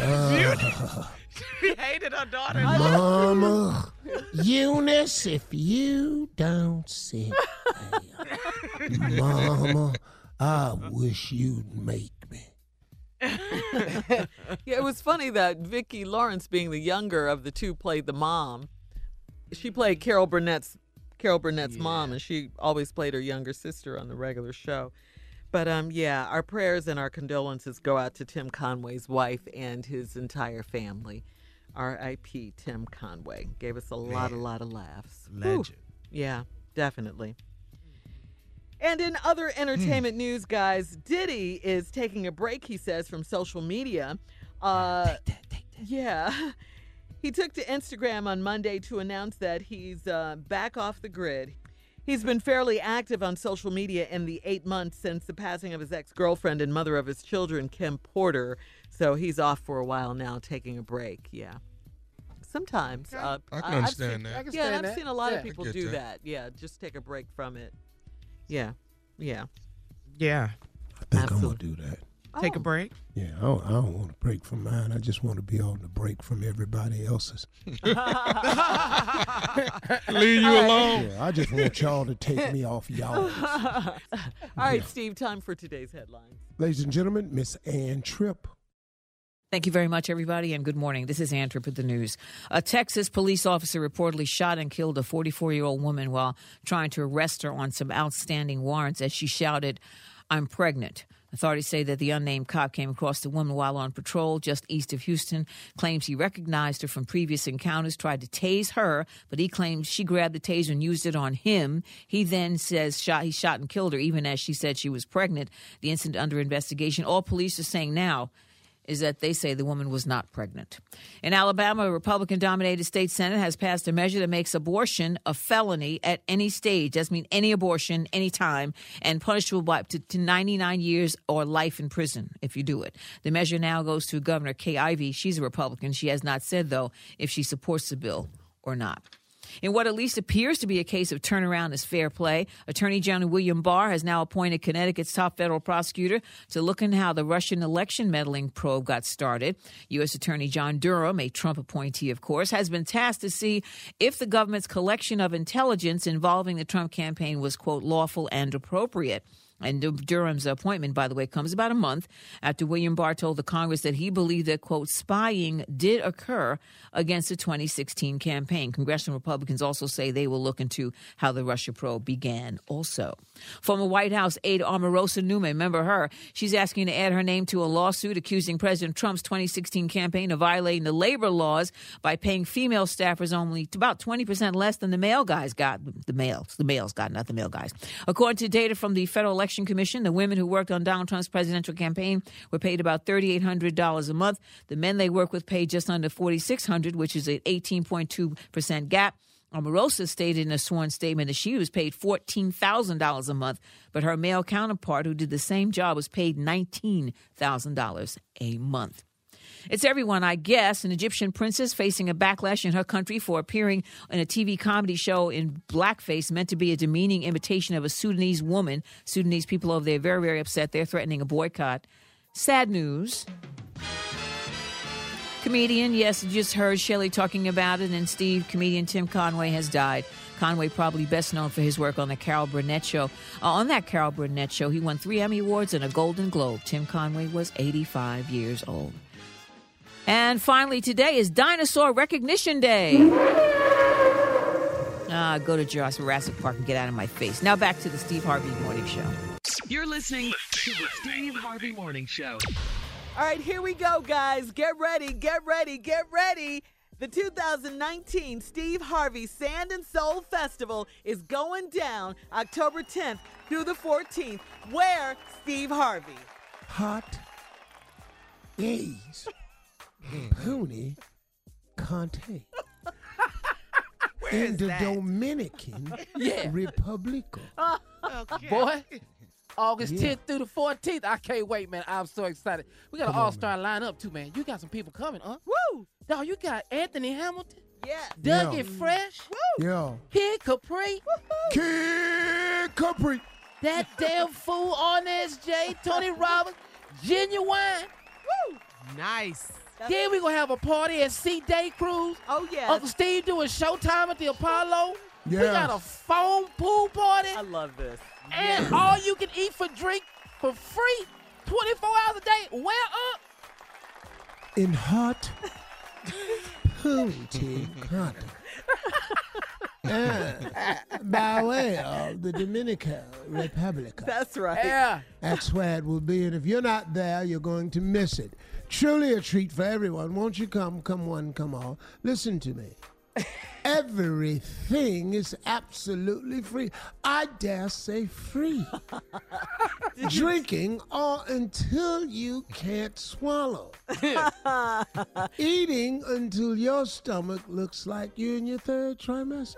Ah, She hated her daughter. Mama Eunice, if you don't sit there, Mama, I wish you'd make me. yeah, it was funny that Vicki Lawrence, being the younger of the two, played the mom. She played Carol Burnett's Carol Burnett's mom, and she always played her younger sister on the regular show. But um, yeah, our prayers and our condolences go out to Tim Conway's wife and his entire family. R.I.P. Tim Conway gave us a lot, a lot of laughs. Legend. Yeah, definitely. And in other entertainment news, guys, Diddy is taking a break, he says, from social media. Uh, yeah. He took to Instagram on Monday to announce that he's uh, back off the grid. He's been fairly active on social media in the eight months since the passing of his ex girlfriend and mother of his children, Kim Porter. So he's off for a while now, taking a break. Yeah. Sometimes. Uh, I can I've understand seen- that. Can Yeah, and I've that. seen a lot Yeah. of people do that. that. Yeah, just take a break from it. Yeah. Yeah. Yeah. I think I'm gonna do that. Take a Oh. break. Yeah, I don't, I don't want to break from mine. I just want to be on the break from everybody else's. Leave you alone. Yeah, I just want y'all to take me off y'all. All right, Steve, time for today's headlines. Ladies and gentlemen, Miss Ann Tripp. Thank you very much, everybody, and good morning. This is Ann Tripp with the news. A Texas police officer reportedly shot and killed a 44 year old woman while trying to arrest her on some outstanding warrants as she shouted, I'm pregnant. Authorities say that the unnamed cop came across the woman while on patrol just east of Houston, claims he recognized her from previous encounters, tried to tase her, but he claims she grabbed the taser and used it on him. He then says shot he shot and killed her even as she said she was pregnant. The incident under investigation. All police are saying now is that they say the woman was not pregnant. In Alabama, a Republican dominated state Senate has passed a measure that makes abortion a felony at any stage. Does mean any abortion, any time, and punishable by up to, to 99 years or life in prison if you do it. The measure now goes to Governor Kay Ivey. She's a Republican. She has not said, though, if she supports the bill or not. In what at least appears to be a case of turnaround as fair play, Attorney General William Barr has now appointed Connecticut's top federal prosecutor to look into how the Russian election meddling probe got started. U.S. Attorney John Durham, a Trump appointee, of course, has been tasked to see if the government's collection of intelligence involving the Trump campaign was, quote, lawful and appropriate. And Durham's appointment, by the way, comes about a month after William Barr told the Congress that he believed that, quote, spying did occur against the 2016 campaign. Congressional Republicans also say they will look into how the Russia probe began also. Former White House aide Omarosa Newman, remember her? She's asking to add her name to a lawsuit accusing President Trump's 2016 campaign of violating the labor laws by paying female staffers only about 20% less than the male guys got. The males, the males got, not the male guys. According to data from the Federal Election Commission, the women who worked on Donald Trump's presidential campaign were paid about $3,800 a month. The men they work with paid just under $4,600, which is an 18.2% gap. Omarosa stated in a sworn statement that she was paid $14,000 a month, but her male counterpart, who did the same job, was paid $19,000 a month. It's everyone, I guess. An Egyptian princess facing a backlash in her country for appearing in a TV comedy show in blackface meant to be a demeaning imitation of a Sudanese woman. Sudanese people over there very, very upset. They're threatening a boycott. Sad news. Comedian, yes, just heard Shelley talking about it, and Steve, comedian Tim Conway has died. Conway, probably best known for his work on the Carol Burnett Show. Uh, on that Carol Burnett Show, he won three Emmy Awards and a Golden Globe. Tim Conway was 85 years old. And finally, today is Dinosaur Recognition Day. Ah, go to Jurassic Park and get out of my face. Now back to the Steve Harvey Morning Show. You're listening to the Steve Harvey Morning Show. All right, here we go, guys. Get ready, get ready, get ready. The 2019 Steve Harvey Sand and Soul Festival is going down October 10th through the 14th. Where, Steve Harvey? Hot A's. Punta Cana. in the Dominican Yeah. Republic. Boy, August Yeah. 10th through the 14th. I can't wait, man. I'm so excited. We got Come an on, all star lineup, too, man. You got some people coming, huh? Woo! Dog, you got Anthony Hamilton, Yeah. Dougie Yeah. Fresh, Yeah. Kid Capri, Kid Capri. that damn fool on SJ, Tony Robbins, Ginuwine. Woo! Nice. Then we gonna have a party at Sea Day Cruise. Oh, yeah. Uncle Steve doing Showtime at the Apollo. We got a foam pool party. I love this. And all you can eat for drink for free 24 hours a day. Where up? In hot Punta Cana. Ah, by way of the Dominican Republic. That's right. Yeah. That's where it will be. And if you're not there, you're going to miss it. Truly a treat for everyone. Won't you come? Come one, come all. Listen to me. Everything is absolutely free. I dare say free. Drinking all until you can't swallow. Eating until your stomach looks like you're in your third trimester.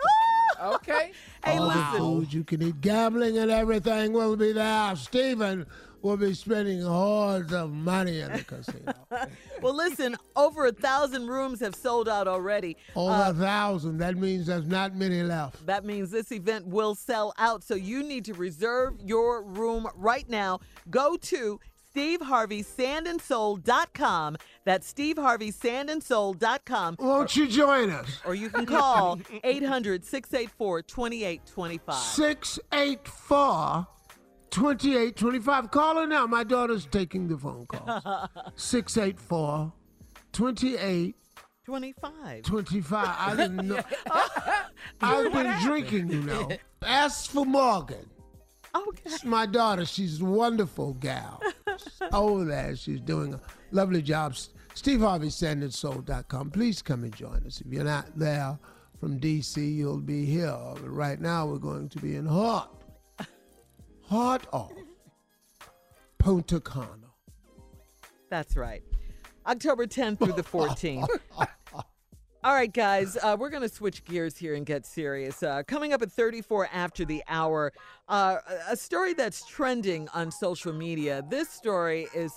Okay. Hey, All the listen. food you can eat, gambling and everything will be there. Stephen will be spending hordes of money in the casino. Well, listen, over a thousand rooms have sold out already. Over Uh, a thousand. That means there's not many left. That means this event will sell out. So you need to reserve your room right now. Go to SteveHarveySandandSoul.com. That's SteveHarveySandandSoul.com. Won't you join us? Or you can call 800 684 2825. 684 2825. Call her now. My daughter's taking the phone call. 684 28 25. 25. I didn't know. I've been drinking, you know. Ask for Morgan. Okay. It's my daughter. She's a wonderful gal. She's over oh, there. She's doing a lovely job. Steve Harvey, SandandSoul.com. Please come and join us. If you're not there from D.C., you'll be here. But right now, we're going to be in Hart. Heart off. Punta Cana. That's right. October 10th through the 14th. All right, guys, uh, we're going to switch gears here and get serious. Uh, coming up at 34 after the hour, uh, a story that's trending on social media. This story is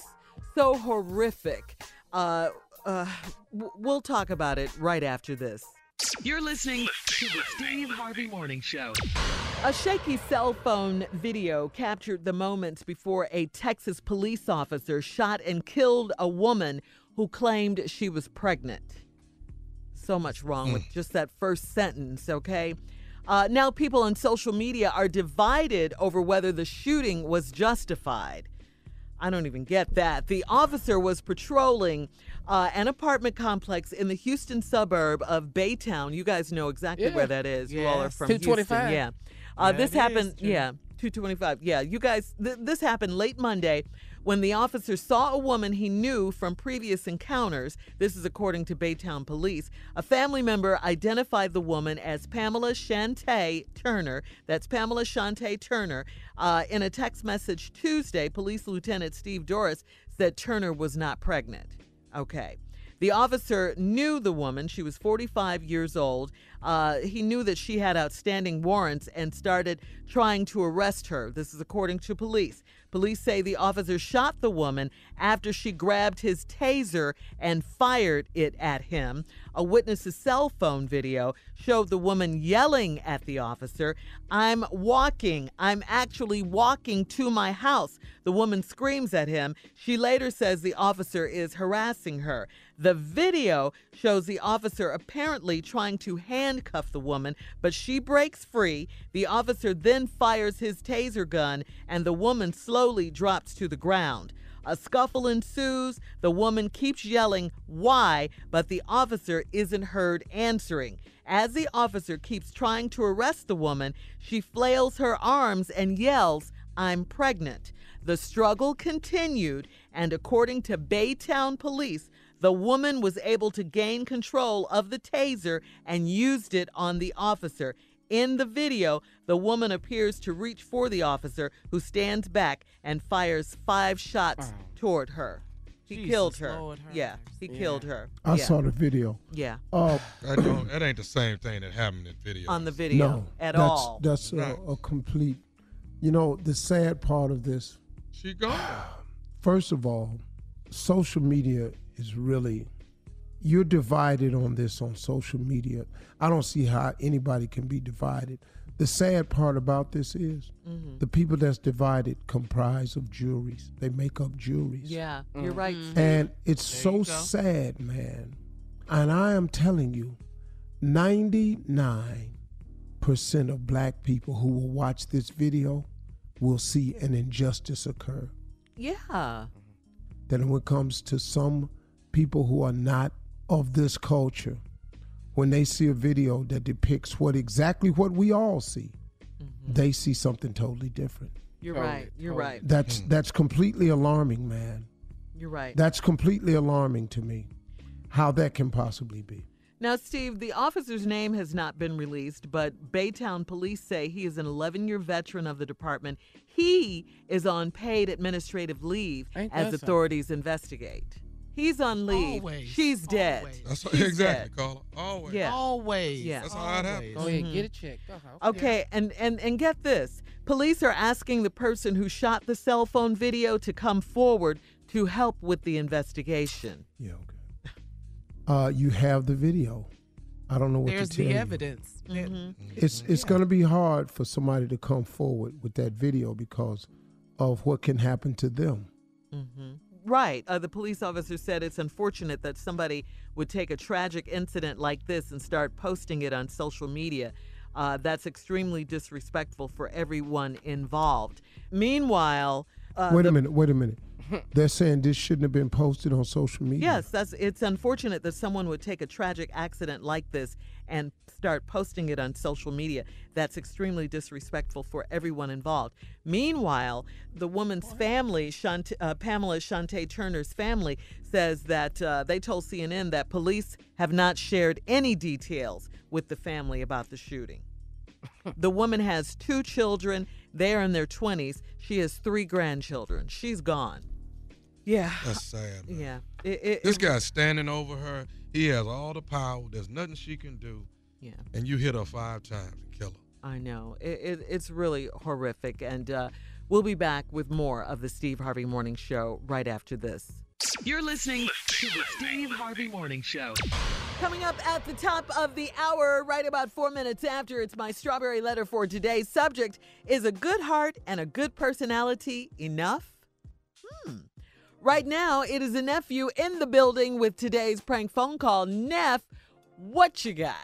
so horrific. Uh, uh, w- we'll talk about it right after this. You're listening to the Steve Harvey Morning Show. A shaky cell phone video captured the moments before a Texas police officer shot and killed a woman who claimed she was pregnant. So much wrong with just that first sentence, okay? Uh, now, people on social media are divided over whether the shooting was justified. I don't even get that. The officer was patrolling uh, an apartment complex in the Houston suburb of Baytown. You guys know exactly Yeah. where that is. You all are Yes. from Houston. 225. Yeah. Uh, Yeah, this it is, happened, yeah, 225. Yeah, you guys, th- this happened late Monday when the officer saw a woman he knew from previous encounters. This is according to Baytown police. A family member identified the woman as Pamela Shantay Turner. That's Pamela Shantay Turner. Uh, in a text message Tuesday, Police Lieutenant Steve Dorris said Turner was not pregnant. Okay. The officer knew the woman. She was 45 years old. Uh, he knew that she had outstanding warrants and started trying to arrest her. This is according to police. Police say the officer shot the woman after she grabbed his taser and fired it at him. A witness's cell phone video showed the woman yelling at the officer, I'm walking. I'm actually walking to my house. The woman screams at him. She later says the officer is harassing her. The video shows the officer apparently trying to handcuff the woman, but she breaks free. The officer then fires his taser gun, and the woman slowly drops to the ground. A scuffle ensues. The woman keeps yelling, Why? but the officer isn't heard answering. As the officer keeps trying to arrest the woman, she flails her arms and yells, I'm pregnant. The struggle continued, and according to Baytown police, the woman was able to gain control of the taser and used it on the officer. In the video, the woman appears to reach for the officer, who stands back and fires five shots toward her. He Jesus killed her. Lord have yeah, he killed her. I yeah. saw the video. Yeah. Uh, That, don't, that ain't the same thing that happened in video. On the video no, at that's, all. That's a, a complete. You know, the sad part of this. She gone. First of all, social media is really. You're divided on this on social media. I don't see how anybody can be divided. The sad part about this is Mhm. the people that's divided comprise of juries. They make up juries. Yeah, you're right. Steve. And it's There so sad, man. And I am telling you, 99% of black people who will watch this video will see an injustice occur. Yeah. That when it comes to some people who are not of this culture, when they see a video that depicts what exactly what we all see, mm-hmm. they see something totally different. You're right. You're right. That's hmm. that's completely alarming, man. You're right. That's completely alarming to me. How that can possibly be. Now, Steve, the officer's name has not been released, but Baytown police say he is an 11 year veteran of the department. He is on paid administrative leave Ain't as that something? authorities investigate. He's on leave. Always, She's dead. That's She's exactly, dead. Carla. Always. Yeah. Always. Yeah. That's how it happens. Go ahead, Mhm. get it checked. Uh-huh. Okay, and, and and get this. Police are asking the person who shot the cell phone video to come forward to help with the investigation. Yeah, okay. Uh, you have the video. I don't know what There's to tell the you. evidence. That- It's it's going to be hard for somebody to come forward with that video because of what can happen to them. Right. Uh, the police officer said it's unfortunate that somebody would take a tragic incident like this and start posting it on social media. Uh, that's extremely disrespectful for everyone involved. Meanwhile, uh, wait the- a minute. Wait a minute. They're saying this shouldn't have been posted on social media. Yes, that's it's unfortunate that someone would take a tragic accident like this and start posting it on social media. That's extremely disrespectful for everyone involved. Meanwhile, the woman's family, Shantay, uh, Pamela Shantay Turner's family, says that uh, they told CNN that police have not shared any details with the family about the shooting. the woman has two children. They're in their 20s. She has three grandchildren. She's gone. Yeah. That's sad. Man. Yeah. It, it, This it- guy's standing over her. He has all the power. There's nothing she can do. Yeah. And you hit her five times and kill her. I know. It, it, it's really horrific. And uh, we'll be back with more of the Steve Harvey Morning Show right after this. You're listening to the Steve Harvey Morning Show. Coming up at the top of the hour, right about four minutes after, it's my strawberry letter for today's subject Is a good heart and a good personality enough? Hmm. Right now, it is a nephew in the building with today's prank phone call. Neff, what you got?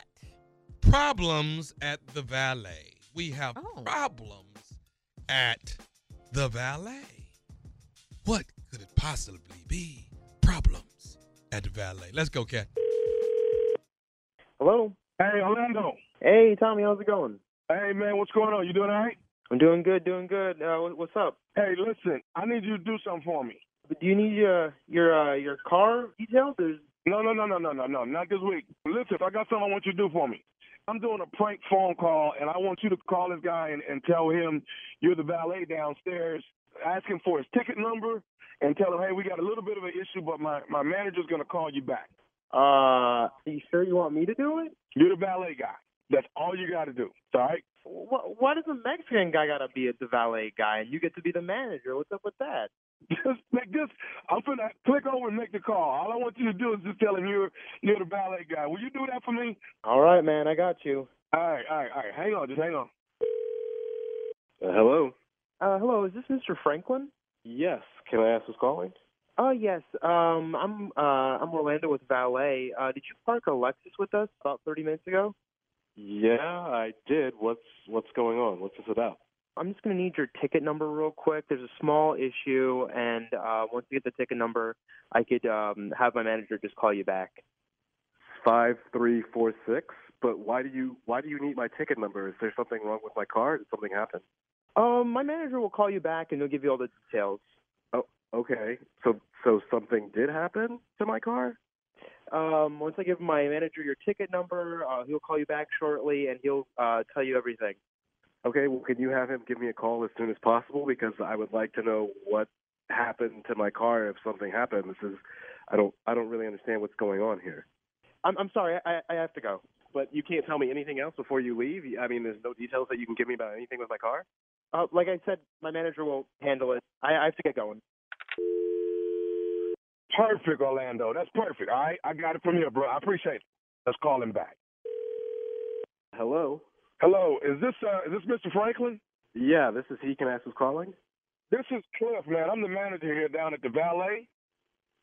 problems at the valet. We have Oh. problems at the valet. What could it possibly be? Problems at the valet. Let's go, Cat. Hello. Hey, Orlando. Hey, Tommy. How's it going? Hey, man, what's going on? You doing all right? I'm doing good. Doing good. Uh, what's up? Hey, listen, I need you to do something for me. Do you need your your uh, your car details? There's No, no, no, no, no, no, no, not this week. Listen, I got something I want you to do for me. I'm doing a prank phone call, and I want you to call this guy and, and tell him you're the valet downstairs. Ask him for his ticket number and tell him, hey, we got a little bit of an issue, but my, my manager's going to call you back. Uh, are you sure you want me to do it? You're the valet guy. That's all you got to do. All right? What, why does a Mexican guy gotta be a the valet guy and you get to be the manager? What's up with that? Just make this. I'm gonna click over and make the call. All I want you to do is just tell him you're you're the valet guy. Will you do that for me? All right, man. I got you. All right, all right, all right. Hang on, just hang on. Uh, hello. Uh, hello. Is this Mr. Franklin? Yes. Can I ask who's calling? Oh yes. Um, I'm uh, I'm Orlando with Valet. Uh, did you park a Lexus with us about 30 minutes ago? Yeah, I did. What's what's going on? What's this about? I'm just gonna need your ticket number real quick. There's a small issue, and uh, once you get the ticket number, I could um, have my manager just call you back. Five three four six. But why do you why do you need my ticket number? Is there something wrong with my car? Did something happen? Um, my manager will call you back, and he'll give you all the details. Okay. So so something did happen to my car? Um, once I give my manager your ticket number, uh, he'll call you back shortly, and he'll uh, tell you everything. Okay. Well, can you have him give me a call as soon as possible because I would like to know what happened to my car if something happened. This is I don't I don't really understand what's going on here. I'm, I'm sorry, I, I have to go. But you can't tell me anything else before you leave. I mean, there's no details that you can give me about anything with my car. Uh, like I said, my manager will handle it. I, I have to get going. Perfect, Orlando. That's perfect. All right, I got it from here, bro. I appreciate it. Let's call him back. Hello. Hello, is this uh, is this Mr. Franklin? Yeah, this is he. Can I ask who's calling? This is Cliff, man. I'm the manager here down at the Valet.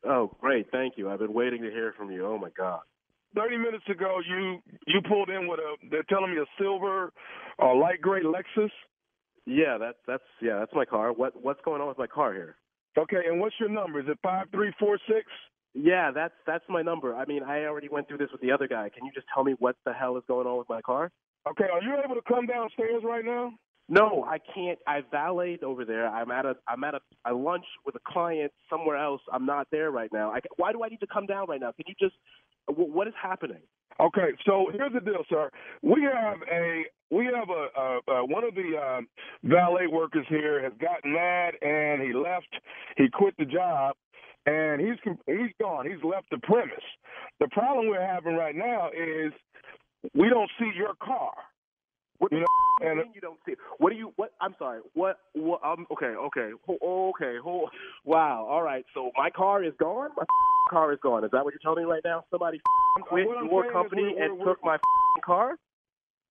Oh, great. Thank you. I've been waiting to hear from you. Oh my God. Thirty minutes ago, you you pulled in with a. They're telling me a silver, or light gray Lexus. Yeah, that's that's yeah, that's my car. What what's going on with my car here? Okay, and what's your number? Is it five three four six? Yeah, that's that's my number. I mean, I already went through this with the other guy. Can you just tell me what the hell is going on with my car? Okay, are you able to come downstairs right now? No, I can't. I valeted over there. I'm at a I'm at a, a lunch with a client somewhere else. I'm not there right now. I, why do I need to come down right now? Can you just wh- what is happening? Okay, so here's the deal, sir. We have a we have a, a, a one of the uh, valet workers here has gotten mad and he left. He quit the job and he's he's gone. He's left the premise. The problem we're having right now is we don't see your car. What you know, you and mean you don't see? What do you? What? I'm sorry. What? What? Um. Okay. Okay. Okay. Ho- wow. All right. So my car is gone. My car is gone. Is that what you're telling me right now? Somebody quit your company and took my car.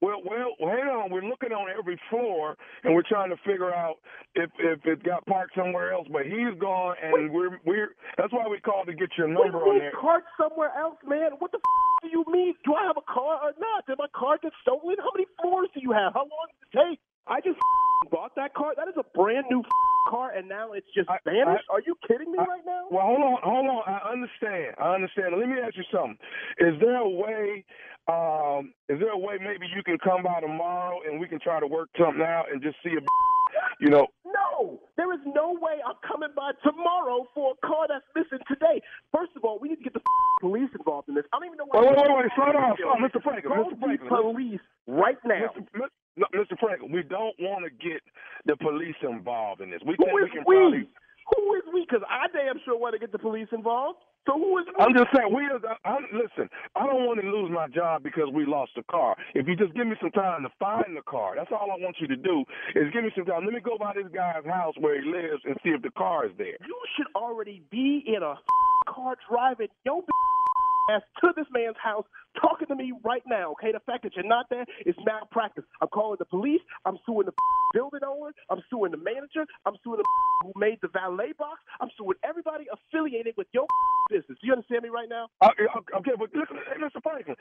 Well, well, hang on. We're looking on every floor, and we're trying to figure out if if it got parked somewhere else. But he's gone, and we're we're. That's why we called to get your number you on there. parked somewhere else, man? What the f- do you mean? Do I have a car or not? Did my car get stolen? How many floors do you have? How long did it take? I just bought that car. That is a brand new car, and now it's just vanished. Are you kidding me right now? Well, hold on, hold on. I understand. I understand. Let me ask you something. Is there a way? Um, is there a way maybe you can come by tomorrow and we can try to work something out and just see if you know? No, there is no way I'm coming by tomorrow for a car that's missing today. First of all, we need to get the police involved in this. I don't even know why. Wait, wait, wait, wait. Slow down, slow Mr. Franklin. Call Mr. the Franklin. police right now. Mr. No, Mr. Franklin, we don't want to get the police involved in this. We Who think is we can we? probably. Who is we? Because I damn sure want to get the police involved. So who is? I'm just saying, we. As, I, listen, I don't want to lose my job because we lost the car. If you just give me some time to find the car, that's all I want you to do. Is give me some time. Let me go by this guy's house where he lives and see if the car is there. You should already be in a car driving your ass to this man's house talking to me right now, okay? The fact that you're not there is malpractice. I'm calling the police. I'm suing the building owner. I'm suing the manager. I'm suing the who made the valet box. I'm suing everybody affiliated with your business. Do you understand me right now? Uh, okay, but listen, Mr. Franklin,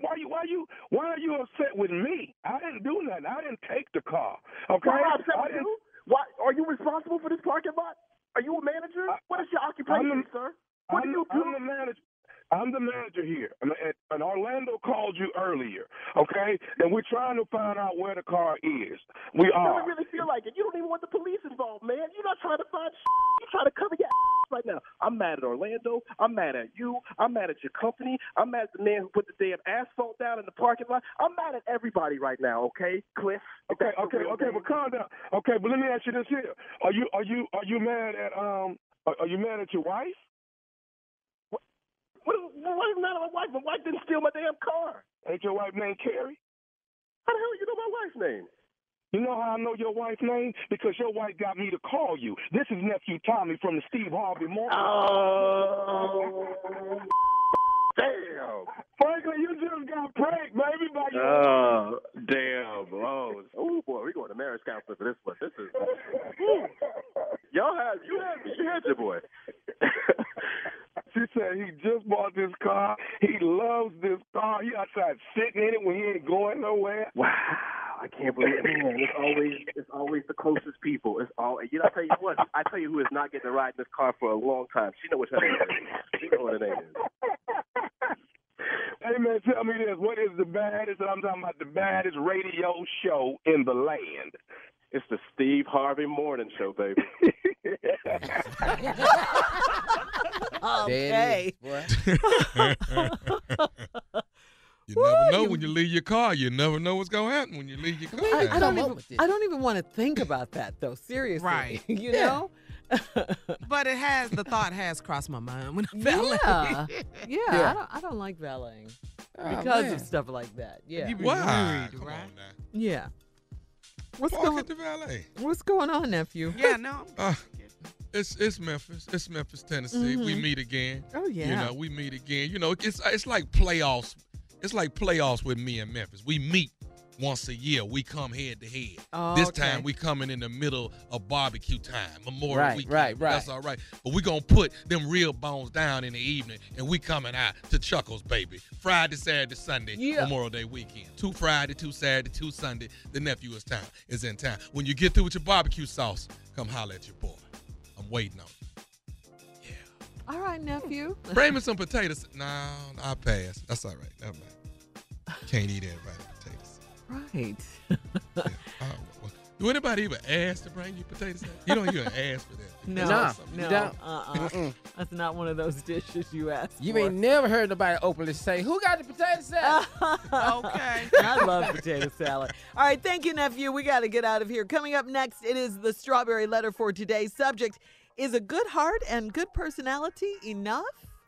why you why you why are you upset with me? I didn't do nothing. I didn't take the car. Okay, Why I upset I with you? Why are you responsible for this parking lot? Are you a manager? what is your occupation, I'm sir? What I'm, do you do? I'm the manager. I'm the manager here, and, and- and Orlando called you earlier, okay? And we're trying to find out where the car is. We You are. don't really feel like it. You don't even want the police involved, man. You're not trying to find shit. You're trying to cover your ass right now. I'm mad at Orlando. I'm mad at you. I'm mad at your company. I'm mad at the man who put the damn asphalt down in the parking lot. I'm mad at everybody right now, okay, Cliff? Okay, okay, okay, but calm down. Okay, but let me ask you this here: Are you are you are you mad at um? Are, are you mad at your wife? What, what is not my wife? My wife didn't steal my damn car. Ain't your wife named Carrie? How the hell you know my wife's name? You know how I know your wife's name? Because your wife got me to call you. This is nephew Tommy from the Steve Harvey Morning. Oh, damn. Franklin, you just got pranked, baby, by your Oh, damn. Oh, oh boy, we're going to marriage counseling for this one. This is. Y'all have, you had, you had your boy. She said he just bought this car. He loves this car. He outside sitting in it when he ain't going nowhere. Wow, I can't believe it. Man, it's always it's always the closest people. It's all you know. I tell you what, I tell you who is not getting to ride in this car for a long time. She know what her name is. She know what her name is. Hey man, tell me this. What is the baddest? I'm talking about the baddest radio show in the land. It's the Steve Harvey Morning Show, baby. Okay. You never when you leave your car. You never know what's gonna happen when you leave your car. I, I don't even. I don't even want to think about that though. Seriously, Right. You Yeah. know. But it has the thought has crossed my mind when I felt Yeah. yeah, Yeah. I don't. I don't like valeting Oh, because man. of stuff like that. Yeah. You be Why? worried, right? Yeah. What's Park going? at the valet. What's going on, nephew? Yeah, no. Uh, it's it's Memphis. It's Memphis, Tennessee. We Mhm. meet again. Oh, yeah. You know, we meet again. You know, it's it's like playoffs. It's like playoffs with me and Memphis. We meet once a year. We come head to head. Oh, this okay. time we coming in the middle of barbecue time, Memorial Right, Weekend. right, right. That's all right. But we gonna put them real bones down in the evening, and we coming out to Chuckles, baby. Friday, Saturday, Sunday, Yeah. Memorial Day weekend. Two Friday, two Saturday, two Sunday. The nephew is town is in town. When you get through with your barbecue sauce, come holler at your boy. I'm waiting on. you. Yeah. All right, nephew. Bring me some potatoes. No, I pass. That's all right. Never mind. Can't eat everybody potatoes. Right. Uh, do anybody even ask to bring you potatoes? You don't even ask for that. No, Nah, no, you don't. uh-uh. That's not one of those dishes you ask You for. ain't never heard nobody openly say, "Who got the potato salad?" okay. I love potato salad. All right, thank you, nephew. We got to get out of here. Coming up next, it is the strawberry letter for today's subject. Is a good heart and good personality enough?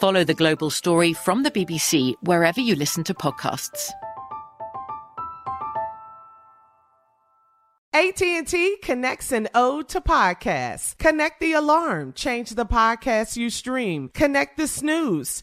Follow The Global Story from the BBC wherever you listen to podcasts. AT&T connects an ode to podcasts. Connect the alarm, change the podcast you stream. Connect the snooze,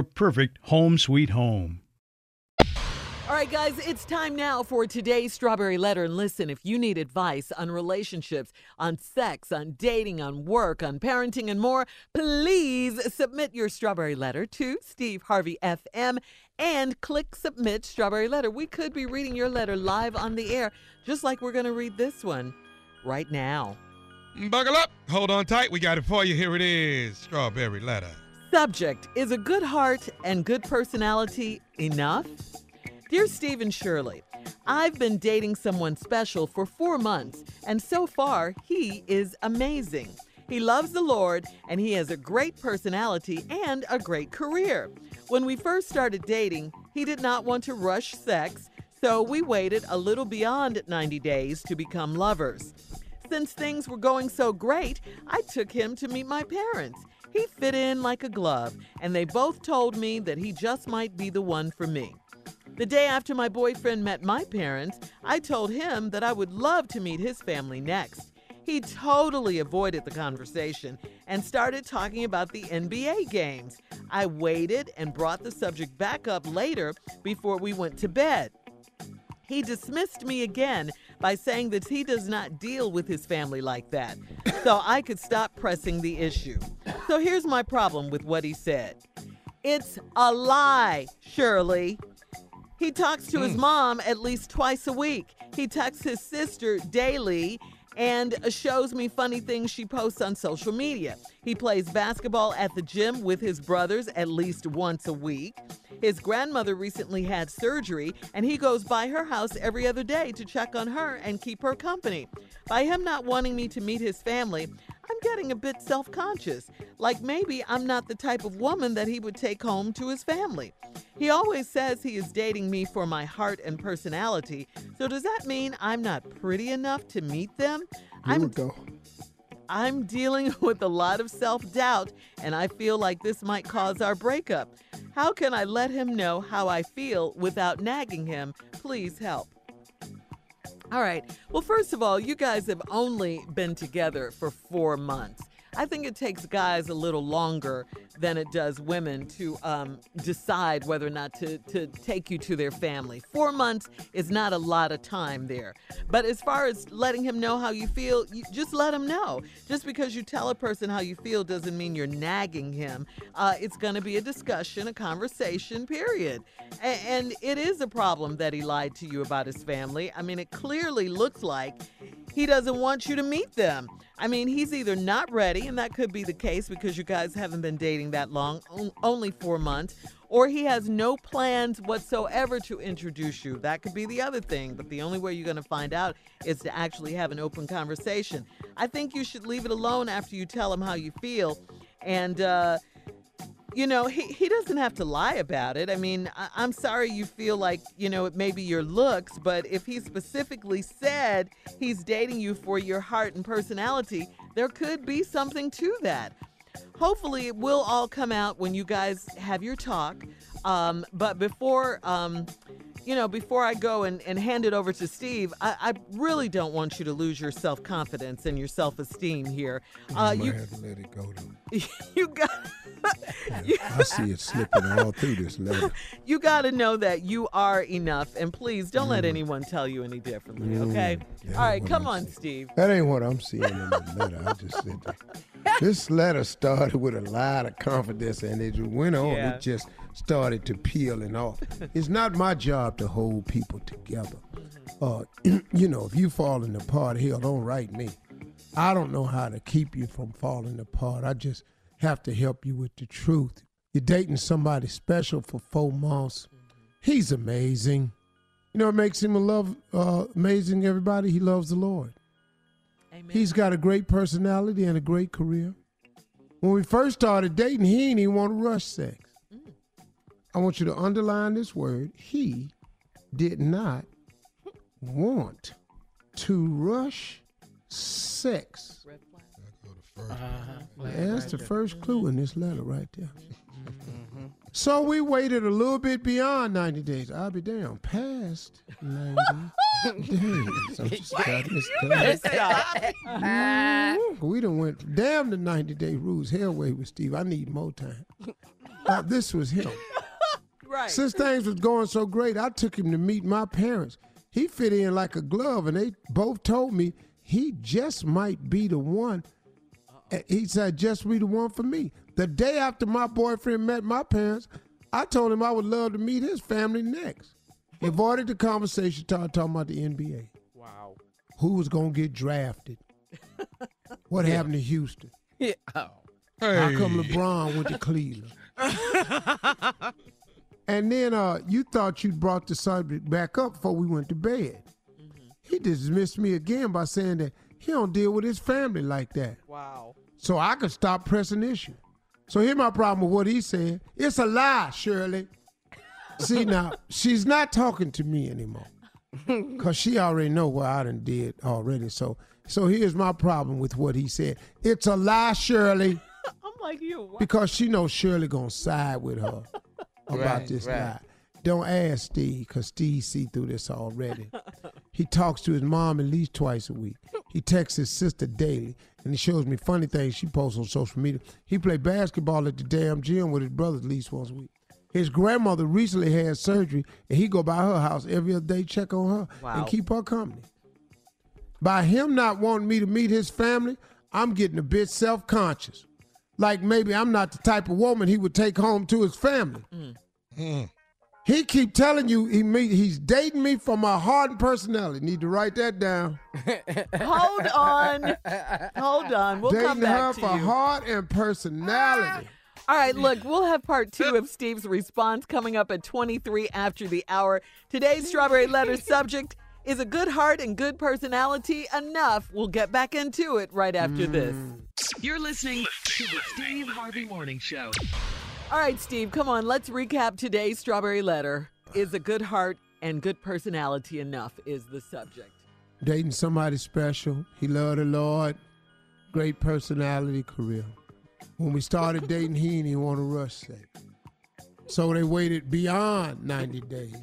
perfect home sweet home. All right, guys, it's time now for today's Strawberry Letter. And listen, if you need advice on relationships, on sex, on dating, on work, on parenting, and more, please submit your Strawberry Letter to Steve Harvey FM and click Submit Strawberry Letter. We could be reading your letter live on the air, just like we're going to read this one right now. Buckle up. Hold on tight. We got it for you. Here it is Strawberry Letter. Subject Is a good heart and good personality enough? Dear Stephen Shirley, I've been dating someone special for four months, and so far, he is amazing. He loves the Lord, and he has a great personality and a great career. When we first started dating, he did not want to rush sex, so we waited a little beyond 90 days to become lovers. Since things were going so great, I took him to meet my parents. He fit in like a glove, and they both told me that he just might be the one for me. The day after my boyfriend met my parents, I told him that I would love to meet his family next. He totally avoided the conversation and started talking about the NBA games. I waited and brought the subject back up later before we went to bed. He dismissed me again by saying that he does not deal with his family like that, so I could stop pressing the issue. So here's my problem with what he said it's a lie, Shirley. He talks to his hmm. mom at least twice a week. He texts his sister daily and shows me funny things she posts on social media. He plays basketball at the gym with his brothers at least once a week. His grandmother recently had surgery, and he goes by her house every other day to check on her and keep her company. By him not wanting me to meet his family, I'm getting a bit self conscious, like maybe I'm not the type of woman that he would take home to his family. He always says he is dating me for my heart and personality, so does that mean I'm not pretty enough to meet them? Here I'm we go. I'm dealing with a lot of self doubt, and I feel like this might cause our breakup. How can I let him know how I feel without nagging him? Please help. All right. Well, first of all, you guys have only been together for four months. I think it takes guys a little longer than it does women to um, decide whether or not to, to take you to their family. Four months is not a lot of time there. But as far as letting him know how you feel, you just let him know. Just because you tell a person how you feel doesn't mean you're nagging him. Uh, it's going to be a discussion, a conversation, period. A- and it is a problem that he lied to you about his family. I mean, it clearly looks like he doesn't want you to meet them. I mean, he's either not ready, and that could be the case because you guys haven't been dating that long, only four months, or he has no plans whatsoever to introduce you. That could be the other thing, but the only way you're going to find out is to actually have an open conversation. I think you should leave it alone after you tell him how you feel. And, uh, you know, he, he doesn't have to lie about it. I mean, I, I'm sorry you feel like, you know, it may be your looks, but if he specifically said he's dating you for your heart and personality, there could be something to that. Hopefully, it will all come out when you guys have your talk. Um, but before, um, you know, before I go and, and hand it over to Steve, I, I really don't want you to lose your self confidence and your self esteem here. Uh, you, have to let it go though. you got. I see it slipping all through this letter. you got to know that you are enough, and please don't let anyone tell you any differently. Okay. Mm, All right, come I'm on, Steve. That ain't what I'm seeing in the letter. I just said that. This letter started with a lot of confidence and it went on. Yeah. It just started to peeling off. it's not my job to hold people together. Uh, you know, if you falling apart, hell, don't write me. I don't know how to keep you from falling apart. I just have to help you with the truth. You're dating somebody special for four months. He's amazing. You know what makes him a love uh, amazing? Everybody, he loves the Lord. Amen. He's got a great personality and a great career. When we first started dating, he didn't even want to rush sex. I want you to underline this word. He did not want to rush sex. Uh-huh. That's the first clue in this letter right there. Mm-hmm. So we waited a little bit beyond 90 days. I'll be damned. Past 90 days. I'm just cutting You better stop. Ooh, we done went damn the 90 day rules. Hell way with Steve. I need more time. Now, this was him. Right. Since things was going so great, I took him to meet my parents. He fit in like a glove, and they both told me he just might be the one. Uh, He said, just be the one for me. The day after my boyfriend met my parents, I told him I would love to meet his family next. He avoided the conversation, started talking about the NBA. Wow. Who was going to get drafted? What Yeah. happened to Houston? Yeah. Oh. How come LeBron went to Cleveland? and then uh, you thought you brought the subject back up before we went to bed. He dismissed me again by saying that he don't deal with his family like that. Wow. So I could stop pressing issue. So here's my problem with what he said. It's a lie, Shirley. See now, she's not talking to me anymore. Cause she already know what I done did already. So so here's my problem with what he said. It's a lie, Shirley. I'm like you. What? Because she knows Shirley gonna side with her about Right, this right. lie. Don't ask Steve, cause Steve see through this already. he talks to his mom at least twice a week. He texts his sister daily, and he shows me funny things she posts on social media. He play basketball at the damn gym with his brother at least once a week. His grandmother recently had surgery, and he go by her house every other day, check on her, Wow. and keep her company. By him not wanting me to meet his family, I'm getting a bit self-conscious. Like maybe I'm not the type of woman he would take home to his family. Mm. He keep telling you he meet, he's dating me for my heart and personality. Need to write that down. Hold on. Hold on. We'll dating come back her to for you. heart and personality. Ah. All right, look, we'll have part two of Steve's response coming up at 23 after the hour. Today's Strawberry Letter subject is a good heart and good personality enough? We'll get back into it right after mm. this. You're listening to the Steve Harvey Morning Show. All right, Steve, come on, let's recap today's Strawberry Letter. Is a good heart and good personality enough? Is the subject. Dating somebody special. He loved the Lord. Great personality, career. When we started dating, he didn't even want to rush sex. So they waited beyond 90 days.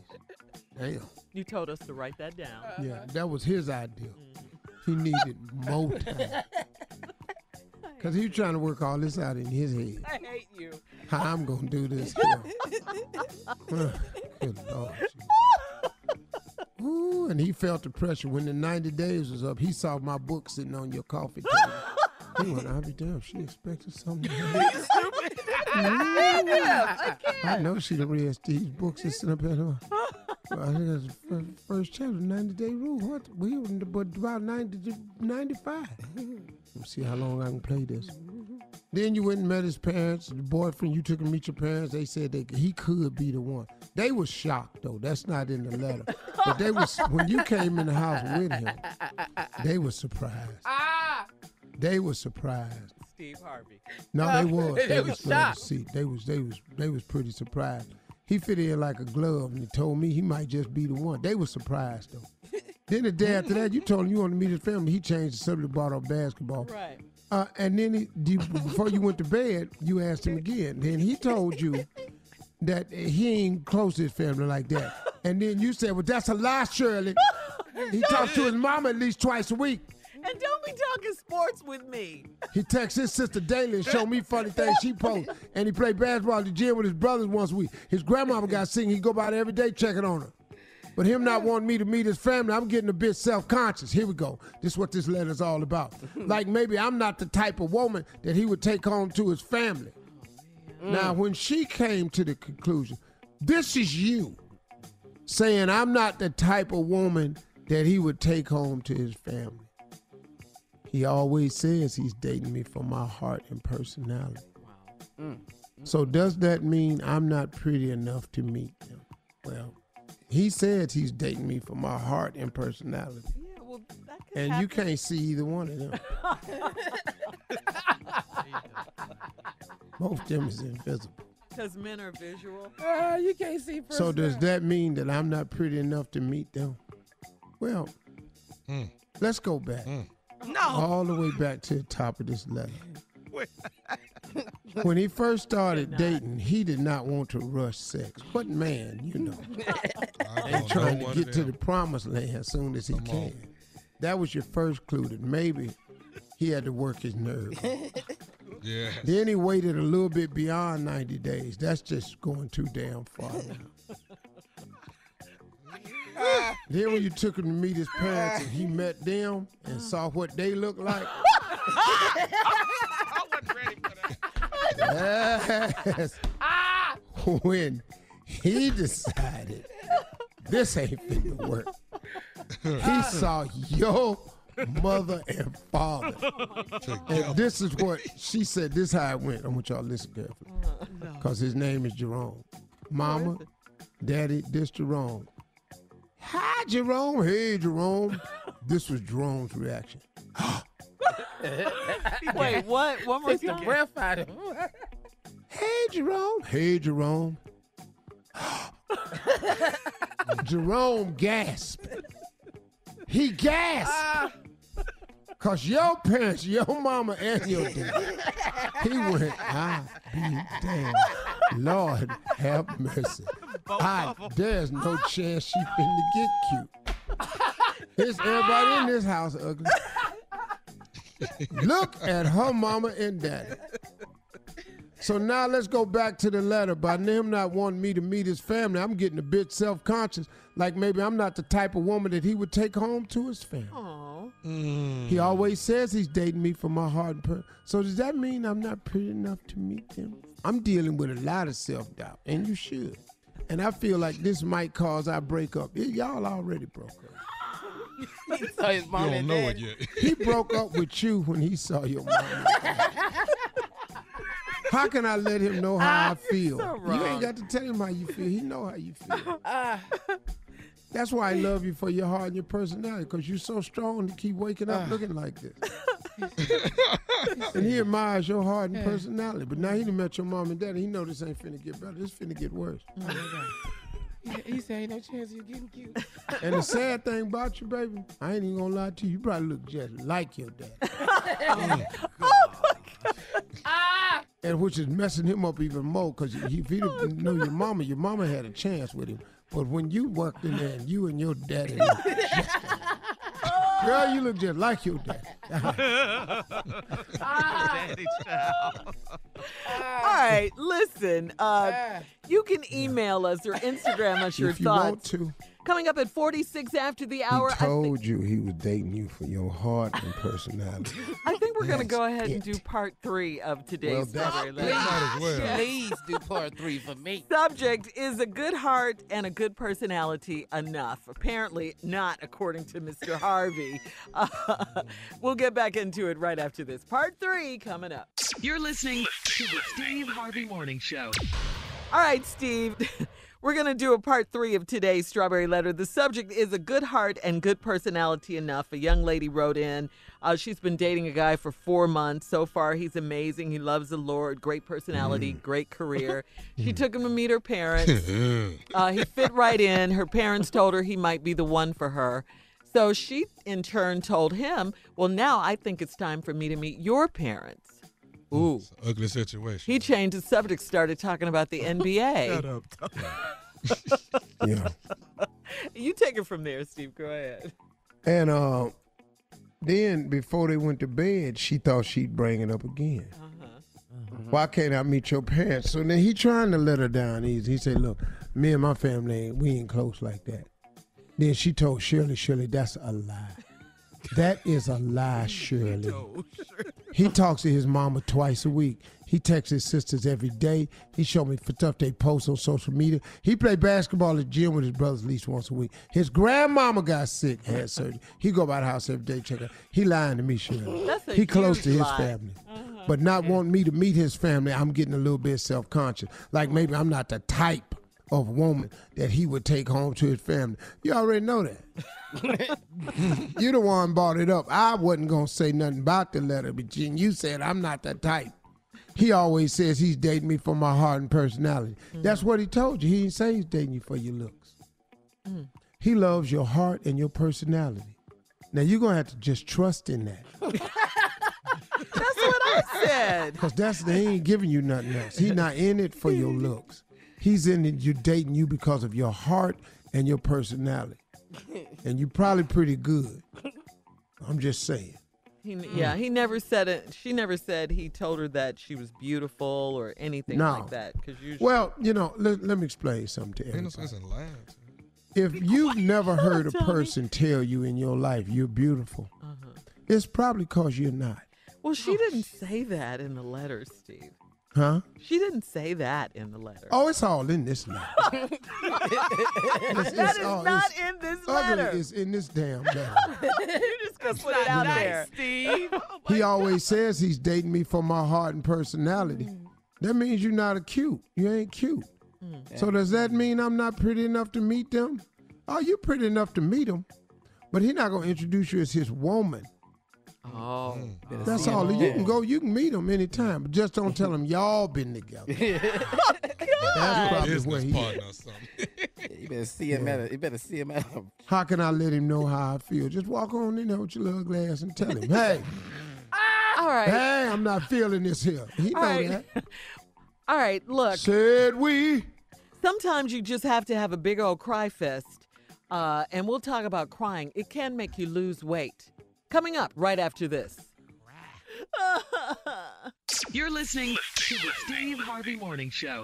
Damn. You told us to write that down. Yeah, that was his idea. He needed more time. Because he was trying to work all this out in his head. I hate you. How I'm going to do this here. Good Lord. Ooh, and he felt the pressure when the 90 days was up. He saw my book sitting on your coffee table. Went, I'll be damn, she expected something. I I know she done read Steve's books and sitting up at her. I think that's the first chapter, 90 Day Rule. What? We were in the- but about 90 95. Let's see how long I can play this. Then you went and met his parents, the boyfriend. You took him to meet your parents. They said that he could be the one. They were shocked though. That's not in the letter. But they was when you came in the house with him. They were surprised. They were surprised. Steve Harvey. No, they was. They They, was was glad to shocked. see. They was. They was. They was pretty surprised. He fit in like a glove, and he told me he might just be the one. They were surprised though. then the day after that, you told him you wanted to meet his family. He changed the subject, up basketball. Right. Uh, and then he, you, before you went to bed, you asked him again. Then he told you that he ain't close to his family like that. And then you said, "Well, that's a lie, Shirley." He talks to his mama at least twice a week. And don't be talking sports with me. He texts his sister daily and show me funny things she posts. And he play basketball at the gym with his brothers once a week. His grandmama got sick. He go by there every day checking on her. But him not wanting me to meet his family, I'm getting a bit self-conscious. Here we go. This is what this letter's all about. like maybe I'm not the type of woman that he would take home to his family. Mm. Now, when she came to the conclusion, this is you saying I'm not the type of woman that he would take home to his family. He always says he's dating me for my heart and personality. Mm. Mm. So does that mean I'm not pretty enough to meet him? Well, he says he's dating me for my heart and personality. Yeah, well, that could And happen. you can't see either one of them. Both of them is invisible. Because men are visual. Ah, you can't see So does that mean that I'm not pretty enough to meet them? Well, hmm. let's go back. Hmm. No. All the way back to the top of this letter. when he first started dating, he did not want to rush sex. What man, you know, ain't trying to get to the promised land as soon as he can. That was your first clue that maybe he had to work his nerve. Yeah. Then he waited a little bit beyond 90 days. That's just going too damn far now. then when you took him to meet his parents and he met them and saw what they look like. I wasn't ready for that. Yes. when he decided this ain't finna work. He saw your mother and father. And this is what she said. This how it went. I want y'all to listen carefully. Because his name is Jerome. Mama, daddy, this Jerome. Hi, Jerome. Hey, Jerome. This was Jerome's reaction. Wait, what? One more the time. breath out of him. Hey, Jerome. Hey, Jerome. Jerome gasped. He gasped. Ah. Cause your parents, your mama and your dad, he went, I be damned. Lord have mercy. I, there's no chance she finna get cute. This everybody in this house ugly. Look at her mama and daddy. So now let's go back to the letter. By him not wanting me to meet his family, I'm getting a bit self-conscious. Like maybe I'm not the type of woman that he would take home to his family. Mm. He always says he's dating me for my heart and per- So does that mean I'm not pretty enough to meet them? I'm dealing with a lot of self-doubt, and you should. And I feel like this might cause our breakup. Y- y'all already broke up. He saw his mom You don't and know dad. it yet. He broke up with you when he saw your mom. How can I let him know how I feel? so you ain't got to tell him how you feel. He know how you feel. Ah, That's why I love you for your heart and your personality, because you're so strong to keep waking up looking like this. and he admires your heart and personality. But now he done met your mom and daddy. He know this ain't finna get better. This finna get worse. he, he said ain't no chance you're getting cute. And the sad thing about you, baby, I ain't even gonna lie to you. You probably look just like your dad. And which is messing him up even more because if he didn't know your mama, your mama had a chance with him. But when you worked in there and you and your daddy, looked just like- girl, you look just like your dad. Daddy child. All right, listen. Uh, you can email us or Instagram us your if you thoughts want to, Coming up at 46 after the hour. He told you he was dating you for your heart and personality. I think we're going to go ahead and do part three of today's Well, that's- Strawberry Please, Letter. might well. Please do part three for me. Subject is a good heart and a good personality enough? Apparently not, according to Mr. Harvey. Uh, we'll get back into it right after this. Part three coming up. You're listening to the Steve Harvey Morning Show. All right, Steve. We're going to do a part three of today's Strawberry Letter. The subject is a good heart and good personality enough. A young lady wrote in. Uh, she's been dating a guy for four months. So far, he's amazing. He loves the Lord. Great personality, great career. She took him to meet her parents. Uh, he fit right in. Her parents told her he might be the one for her. So she, in turn, told him, Well, now I think it's time for me to meet your parents. Ooh. Ugly situation. He changed the subject, started talking about the NBA. Shut up. yeah. You take it from there, Steve. Go ahead. And uh, then before they went to bed, she thought she'd bring it up again. Why can't I meet your parents? So then he trying to let her down easy. He said, "Look, me and my family, we ain't close like that." Then she told Shirley, "Shirley, that's a lie. That is a lie, Shirley." He talks to his mama twice a week. He texts his sisters every day. He showed me for tough day posts on social media. He played basketball at the gym with his brothers at least once a week. His grandmama got sick, had surgery. He go by the house every day, check her. He lying to me, Shirley. That's a he close to his lie. family. Uh-huh. But not wanting me to meet his family, I'm getting a little bit self conscious. Like maybe I'm not the type of woman that he would take home to his family. You already know that. you the one brought it up. I wasn't gonna say nothing about the letter, but you said I'm not that type. He always says he's dating me for my heart and personality. Mm. That's what he told you. He didn't say he's dating you for your looks. Mm. He loves your heart and your personality. Now you're gonna have to just trust in that. That's what I said. Cause that's he ain't giving you nothing else. He's not in it for your looks. He's in it. you're dating you because of your heart and your personality, and you're probably pretty good. I'm just saying. He, yeah, he never said it. She never said he told her that she was beautiful or anything No. like that. Because usually, Well, you know, let, let me explain something to everybody. sense in lying. If you've never heard a person tell you in your life you're beautiful, uh-huh. it's probably because you're not. well, she didn't say that in the letter, Steve. Huh? She didn't say that in the letter. Oh, it's all in this letter. It's- it's is all- not in this Ugly letter. is in this damn letter. you just gonna put it out there, Steve. Oh, he always says he's dating me for my heart and personality. Mm. That means you're not a cute. You ain't cute. Mm. So does that mean I'm not pretty enough to meet them? Oh, you're pretty enough to meet them, but he's not gonna introduce you as his woman. Oh, That's all. You can go. You can meet him anytime, but just don't tell him y'all been together. That's probably Business where he. partner or something. You better see him Yeah. at a, you better see him at a How can I let him know how I feel? Just walk on in there with your little glass and tell him, "Hey, All right. hey, I'm not feeling this here." He know All right. that. All right, look. Said we. Sometimes you just have to have a big old cry fest, uh, and we'll talk about crying. It can make you lose weight. Coming up right after this. You're listening to the Steve Harvey Morning Show.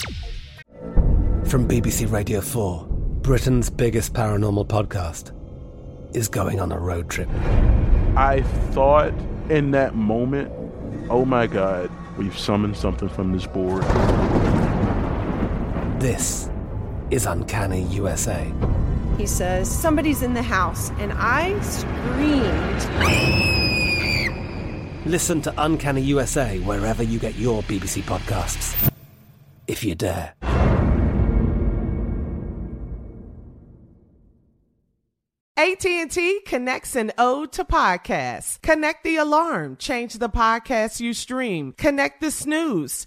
From BBC Radio 4, Britain's biggest paranormal podcast is going on a road trip. I thought in that moment, oh my God, we've summoned something from this board. This is Uncanny USA. He says, Somebody's in the house. And I screamed. Listen to Uncanny USA wherever you get your BBC podcasts, if you dare. AT&T connects an ode to podcasts. Connect the alarm, change the podcast you stream. Connect the snooze,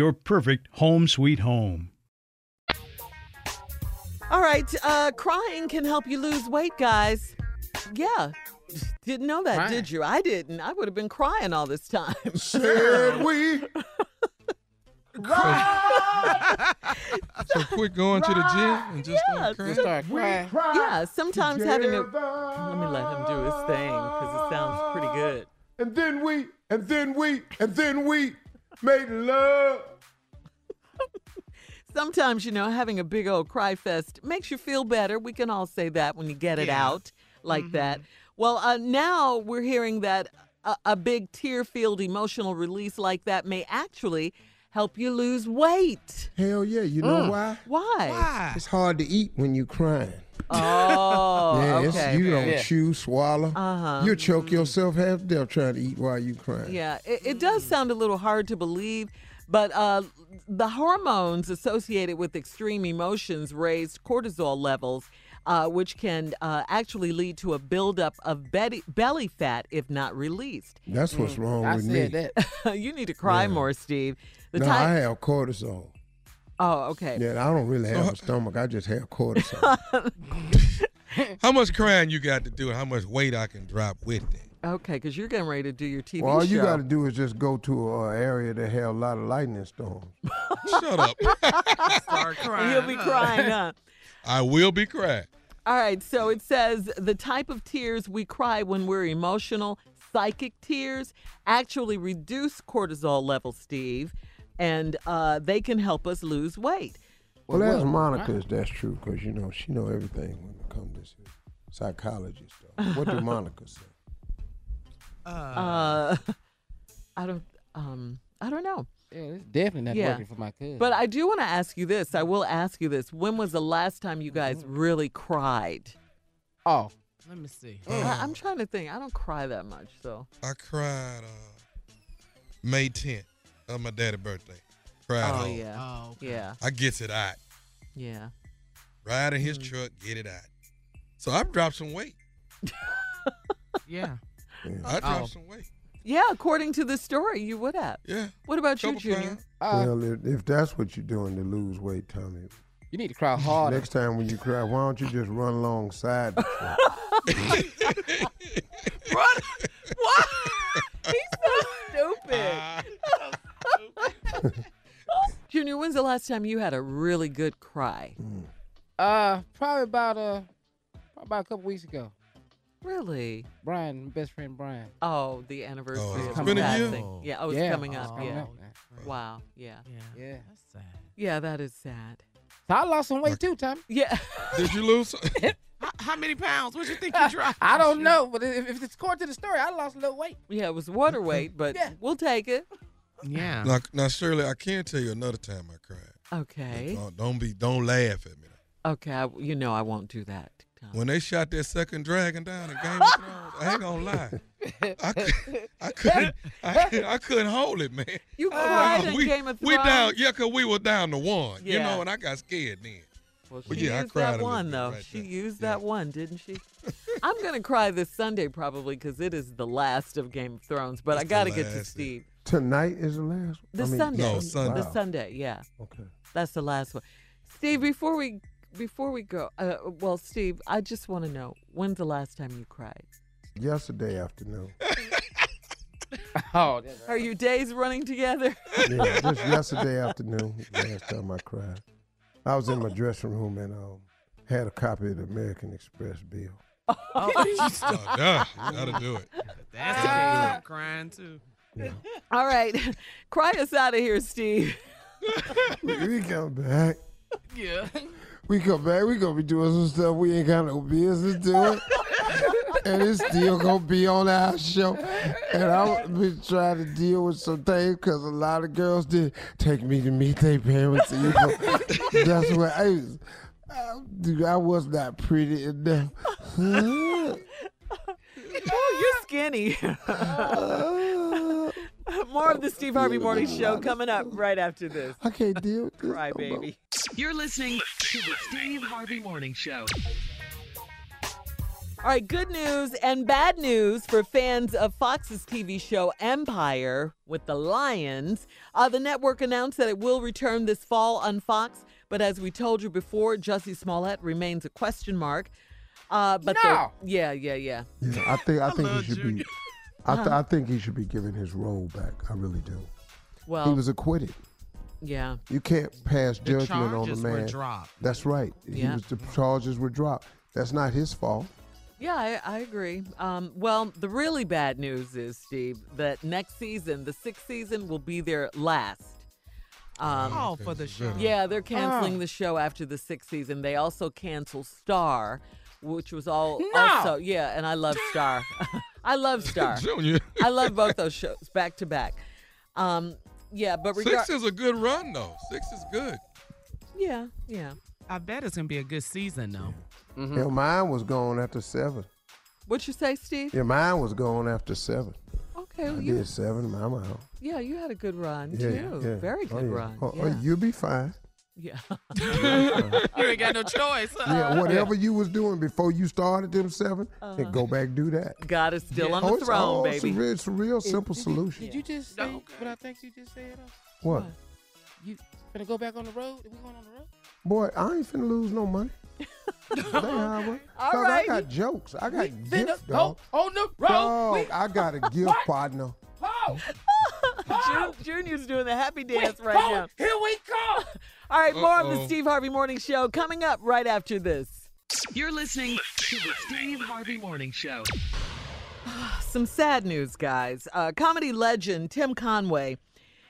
your perfect home sweet home. All right, uh, crying can help you lose weight, guys. Yeah. Didn't know that, Crying. did you? I didn't. I would have been crying all this time. Said we. So quit going to the gym and just Yeah, start crying. Just start crying. Yeah, sometimes having a. Let me let him do his thing because it sounds pretty good. And then we, and then we, and then we made love. Sometimes, you know, having a big old cry fest makes you feel better. We can all say that when you get it Yeah. out like that. Well, uh, now we're hearing that a, a big tear filled emotional release like that may actually help you lose weight. Hell yeah, you know why? Why? It's hard to eat when you're crying. Oh, yeah, okay. you don't Yeah. chew, swallow. Uh-huh. You choke yourself half to death trying to eat while you're crying. Yeah, it, it does sound a little hard to believe, but uh, the hormones associated with extreme emotions raise cortisol levels, uh, which can uh, actually lead to a buildup of belly, belly fat if not released. That's what's wrong I with said me. that. you need to cry Yeah. more, Steve. The no, type- I have cortisol. oh, okay. Yeah, I don't really have a stomach. I just have cortisol. How much crying you got to do and how much weight I can drop with it? Okay, because you're getting ready to do your TV well, all show. you got to do is just go to an area that have a lot of lightning storms. Shut up. Start crying. You'll be crying, huh? I will be crying. All right, so it says the type of tears we cry when we're emotional, psychic tears, actually reduce cortisol levels, Steve, and uh, they can help us lose weight. Well, Well, that's Monica's. Monica. That's true, because you know she know everything when it comes to this psychology stuff. What do Monica say? Uh, I don't, um, I don't know. Yeah, it's definitely not Yeah. working for my cousin. But I do want to ask you this. I will ask you this. When was the last time you guys really cried? oh, Let me see. I, I'm trying to think. I don't cry that much, so. I cried uh, May 10th of my daddy's birthday. Cried Oh hard. yeah, Oh, okay. yeah, I gets it out. yeah. Ride in his Mm. truck, get it out. So I've dropped some weight. Yeah. I dropped Oh. some weight. Yeah, according to the story, you would have. Yeah. What about you, Junior? uh, well, if, if that's what you're doing to lose weight, Tommy, you need to cry harder. next time when you cry, why don't you just run alongside the truck? What? What? He's so stupid. Junior, when's the last time you had a really good cry? Uh, probably about uh, probably about a couple weeks ago. Really? Brian, best friend Brian. Oh, the anniversary Oh, of it's his been a year? passing. Yeah, oh, it's Yeah. coming up. Oh, yeah. yeah. Wow. Yeah. Yeah. That's sad. Yeah, that is sad. I lost some weight too, Tommy. Yeah. Did you lose? How, how many pounds? What you think you dropped? I don't know, but if, if it's according to the story, I lost a little weight. Yeah, it was water mm-hmm. weight, but yeah. we'll take it. Yeah. Now, now, Shirley, I can tell you another time I cried. Okay. Don't, don't be, don't laugh at me. Okay. I, you know I won't do that. When they shot that second dragon down in Game of Thrones, I ain't gonna lie. I, cou- I couldn't, I, I couldn't hold it, man. You uh, cried in we, Game of Thrones. We down, Thrones? yeah, cause we were down to one, you know, and I got scared then. Well, But she yeah, I used cried that one though. right she used that one, didn't she? I'm gonna cry this Sunday probably because it is the last of Game of Thrones. But I It's the got to get to. Steve. Tonight is the last. The I mean, Sunday. No, Sunday. The Sunday. Yeah. Okay. That's the last one. Steve, before we before we go, uh, well, Steve, I just want to know when's the last time you cried? Yesterday afternoon. Oh, Are your days running together? Yeah, just yesterday afternoon. Last time I cried. I was in my dressing room and um, had a copy of the American Express bill. Oh, Oh, yeah, that'll do it. That's the day I'm crying too. All right, cry us out of here, Steve. we, we come back. Yeah. We come back. We gonna be doing some stuff we ain't got no business doing, and it's still gonna be on our show. And I've been trying to deal with some things because a lot of girls did take me to meet their parents. You know, that's what I was. I, dude, I was not pretty enough. oh, you're skinny. Uh, More of the Steve Harvey Morning Show coming up right after this. I can't deal with this. Cry, baby. You're listening to the Steve Harvey Morning Show. All right, good news and bad news for fans of Fox's TV show Empire with the Lyons. Uh, the network announced that it will return this fall on Fox, but as we told you before, Jussie Smollett remains a question mark. Uh, but they're- No. yeah, yeah, yeah. Yeah, I think I think he should Junior. be. I, th- I think he should be given his role back. I really do. Well, he was acquitted. yeah. You can't pass The judgment on the charges were man. dropped. That's right. He Yeah. was the charges were dropped. That's not his fault. Yeah, I, I agree. Um, well, the really bad news is, Steve, that next season, the sixth season, will be their last. Um, Oh, for the show. Yeah, they're canceling Oh. the show after the sixth season. They also cancel Star, which was all No. also yeah, and I love Star. I love Star. Junior. I love both those shows back to back. Um, yeah, but regard- Six is a good run, though. Six is good. yeah, yeah. I bet it's gonna be a good season though. Mm-hmm. Yeah, mine was gone after seven. What you say, Steve? Your mine was gone after seven. Okay, I you, did seven. Mine was out. yeah, you had a good run Yeah, too. yeah. Very Oh, good yeah. run. Oh, oh, you'll be fine. Yeah. you ain't got no choice. huh? Yeah, whatever you was doing before you started them 7 Uh-huh. then go back do that. God is still on oh, the it's, throne, oh, It's a baby. real, it's a real simple Did solution. Did you just say what I think you just said? though? What? You gonna go back on the road? We going on the road? Boy, I ain't finna lose no money. They how I work. All Dog, right. I got jokes. I got finna gifts, dog. on the road. Dog, We- I got a gift partner. Jun- Junior's doing the happy dance right oh, now. Here we go. All right, more of the Steve Harvey Morning Show coming up right after this. You're listening to the Steve Harvey Morning Show. Some sad news, guys. Uh, comedy legend Tim Conway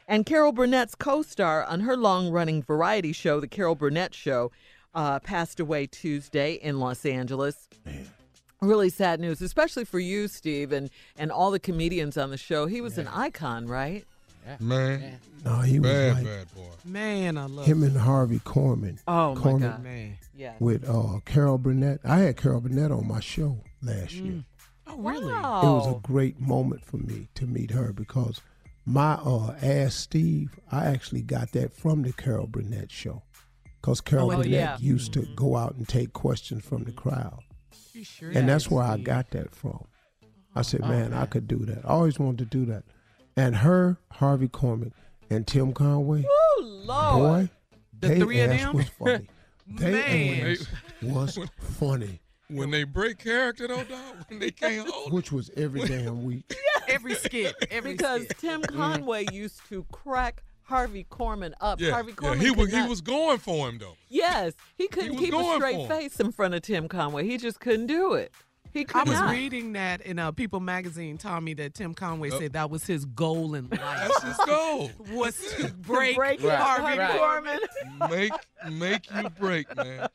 and Carol Burnett's co star on her long running variety show, The Carol Burnett Show, uh, passed away Tuesday in Los Angeles. Man. Really sad news, especially for you, Steve, and, and all the comedians on the show. He was an icon, right? Man. No, he was bad, like bad boy. Man, I love him and Harvey Korman. Oh, my God. Man. Yes. With uh, Carol Burnett. I had Carol Burnett on my show last year. Oh, really? It was a great moment for me to meet her because my uh, Ask Steve, I actually got that from the Carol Burnett show. Because Carol Oh, Burnett yeah. used to go out and take questions from the crowd. You sure and that's did, where I got that from. I said, Oh, man, I could do that. I always wanted to do that. And her, Harvey Korman, and Tim Conway, Oh, Lord. boy, The they three of them? was funny. They Man. ass was funny, When they break character, though, dog, when they can't hold which was every damn week. Every skit, every because skit. Tim Conway used to crack Harvey Korman up. Yeah, Harvey yeah, he could was he was going for him though. Yes, he couldn't was keep a straight face in front of Tim Conway. He just couldn't do it. He I was not. reading that in uh, People magazine, Tommy, that Tim Conway Oh. said that was his goal in life. That's his goal. was to break, break Harvey Harvey Korman. Korman. Make make you break, man.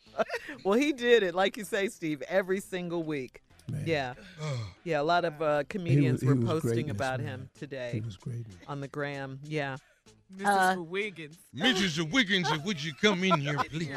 well, he did it, like you say, Steve, every single week. Yeah. Yeah, a lot of uh, comedians he were posting about man. him today He was great. on the gram. Yeah. Mrs. Uh, Wiggins. Mrs. Wiggins, would you come in here, please?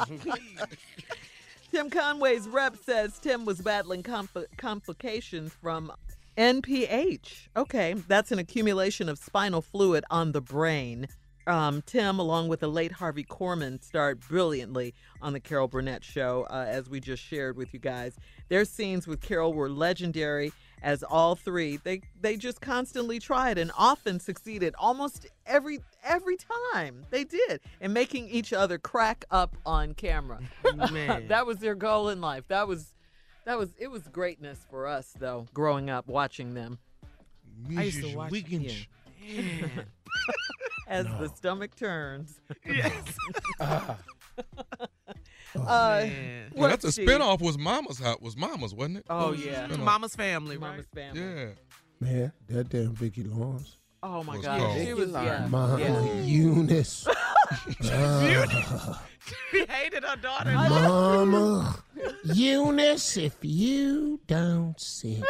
Tim Conway's rep says Tim was battling compl- complications from NPH. Okay, that's an accumulation of spinal fluid on the brain. Um, Tim, along with the late Harvey Korman, starred brilliantly on the Carol Burnett show, uh, as we just shared with you guys. Their scenes with Carol were legendary, as all three they they just constantly tried and often succeeded almost every every time they did in making each other crack up on camera. Man. that was their goal in life. That was that was it was greatness for us though, growing up watching them. I used to Mrs. watch Wiggins. Man. As the stomach turns. Yes. uh, Oh, uh, man. Oh, well, that's a what's she- spinoff. Was Mama's Hot? Was Mama's, wasn't it? Oh, was yeah. Mama's family, right? Mama's family. Yeah. Man, that damn Vicki Lawrence. Oh my Was God, called- she was yeah. Mama yeah. Eunice. She hated her daughter. Mama Eunice, if you don't sit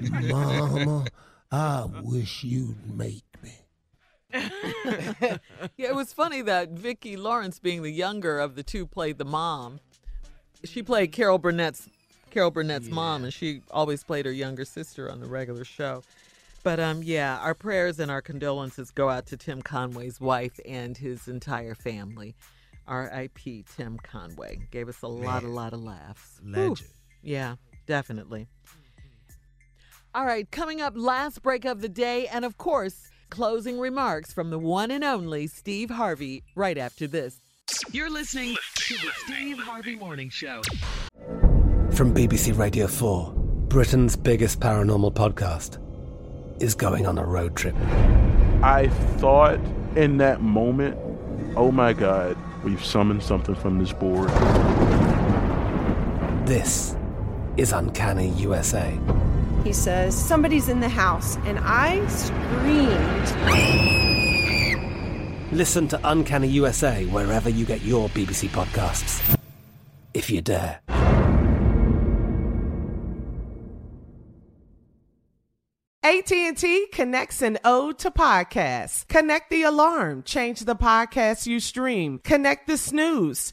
there, Mama, I wish you'd make me. yeah, it was funny that Vicki Lawrence, being the younger of the two, played the mom. She played Carol Burnett's Carol Burnett's mom, and she always played her younger sister on the regular show. But um, yeah, our prayers and our condolences go out to Tim Conway's wife and his entire family. R.I.P. Tim Conway gave us a lot, a lot of laughs. Legend. Yeah, definitely. All right, coming up, last break of the day, and of course, closing remarks from the one and only Steve Harvey right after this. You're listening to the Steve Harvey Morning Show. From BBC Radio 4, Britain's biggest paranormal podcast is going on a road trip. I thought in that moment, oh my God, we've summoned something from this board. This is Uncanny USA. He says, Somebody's in the house, and I screamed. Listen to Uncanny USA wherever you get your BBC podcasts, if you dare. AT&T connects an ode to podcasts. Connect the alarm, change the podcast you stream. Connect the snooze,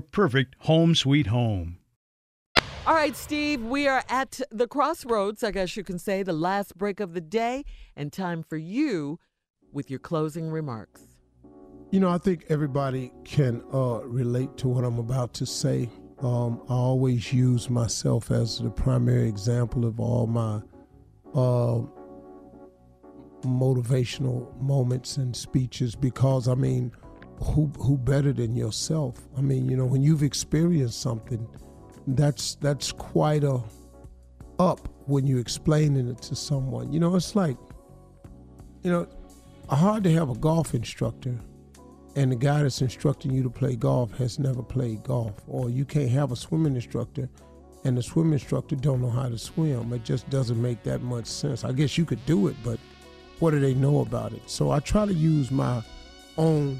perfect home sweet home. All right, Steve, we are at the crossroads, I guess you can say, the last break of the day, and time for you with your closing remarks. You know, I think everybody can uh, relate to what I'm about to say. Um, I always use myself as the primary example of all my uh, motivational moments and speeches because, I mean, who who better than yourself? I mean, you know, when you've experienced something, that's that's quite a up when you're explaining it to someone. You know, it's like, you know, hard to have a golf instructor and the guy that's instructing you to play golf has never played golf or you can't have a swimming instructor and the swim instructor don't know how to swim it just doesn't make that much sense i guess you could do it but what do they know about it so i try to use my own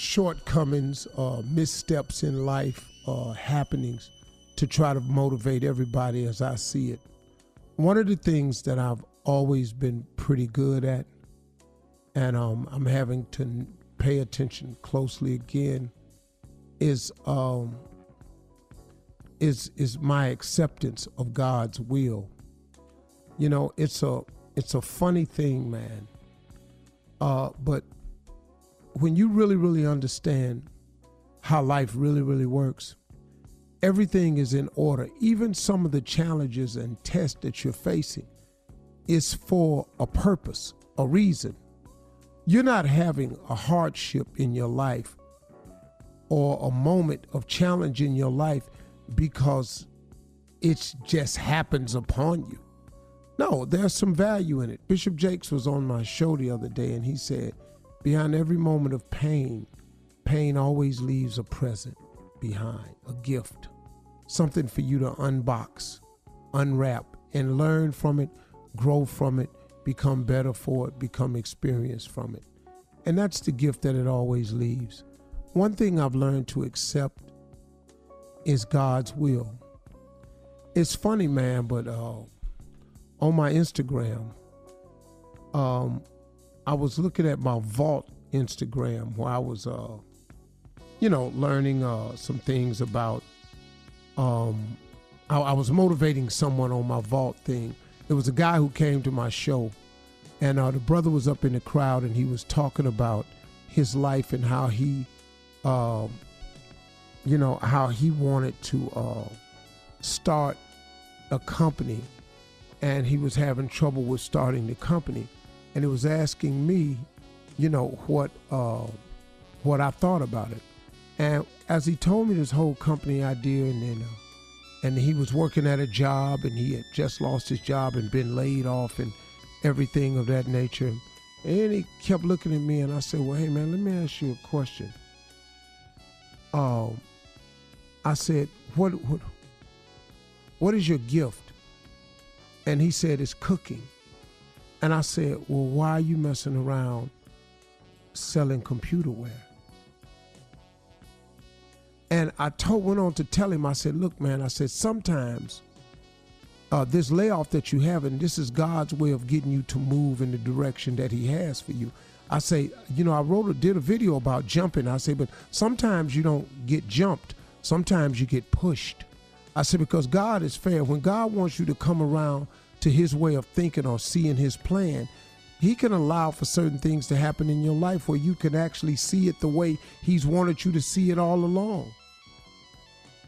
shortcomings uh, missteps in life uh, happenings to try to motivate everybody as i see it one of the things that i've always been pretty good at and um, I'm having to pay attention closely again is um, is is my acceptance of God's will. You know, it's a it's a funny thing, man. Uh, but when you really really understand how life really really works, everything is in order. Even some of the challenges and tests that you're facing is for a purpose, a reason you're not having a hardship in your life or a moment of challenge in your life because it just happens upon you. No, there's some value in it. Bishop Jakes was on my show the other day and he said, Behind every moment of pain, pain always leaves a present behind, a gift, something for you to unbox, unwrap, and learn from it, grow from it, become better for it, become experienced from it. And that's the gift that it always leaves. One thing I've learned to accept is God's will. It's funny, man, but uh, on my Instagram, um, I was looking at my vault Instagram where I was, uh, you know, learning uh, some things about. Um, I, I was motivating someone on my vault thing. There was a guy who came to my show, and uh, the brother was up in the crowd, and he was talking about his life and how he, uh, you know, how he wanted to uh, start a company, and he was having trouble with starting the company, and he was asking me, you know, what uh, what I thought about it, and as he told me this whole company idea, and then. Uh, and he was working at a job and he had just lost his job and been laid off and everything of that nature. And he kept looking at me and I said, Well, hey man, let me ask you a question. Um, I said, What what what is your gift? And he said, It's cooking. And I said, Well, why are you messing around selling computer ware? And I told went on to tell him, I said, look, man, I said, sometimes uh, this layoff that you have, and this is God's way of getting you to move in the direction that He has for you. I say, you know, I wrote a did a video about jumping. I say, but sometimes you don't get jumped. Sometimes you get pushed. I said, because God is fair. When God wants you to come around to his way of thinking or seeing his plan, he can allow for certain things to happen in your life where you can actually see it the way he's wanted you to see it all along.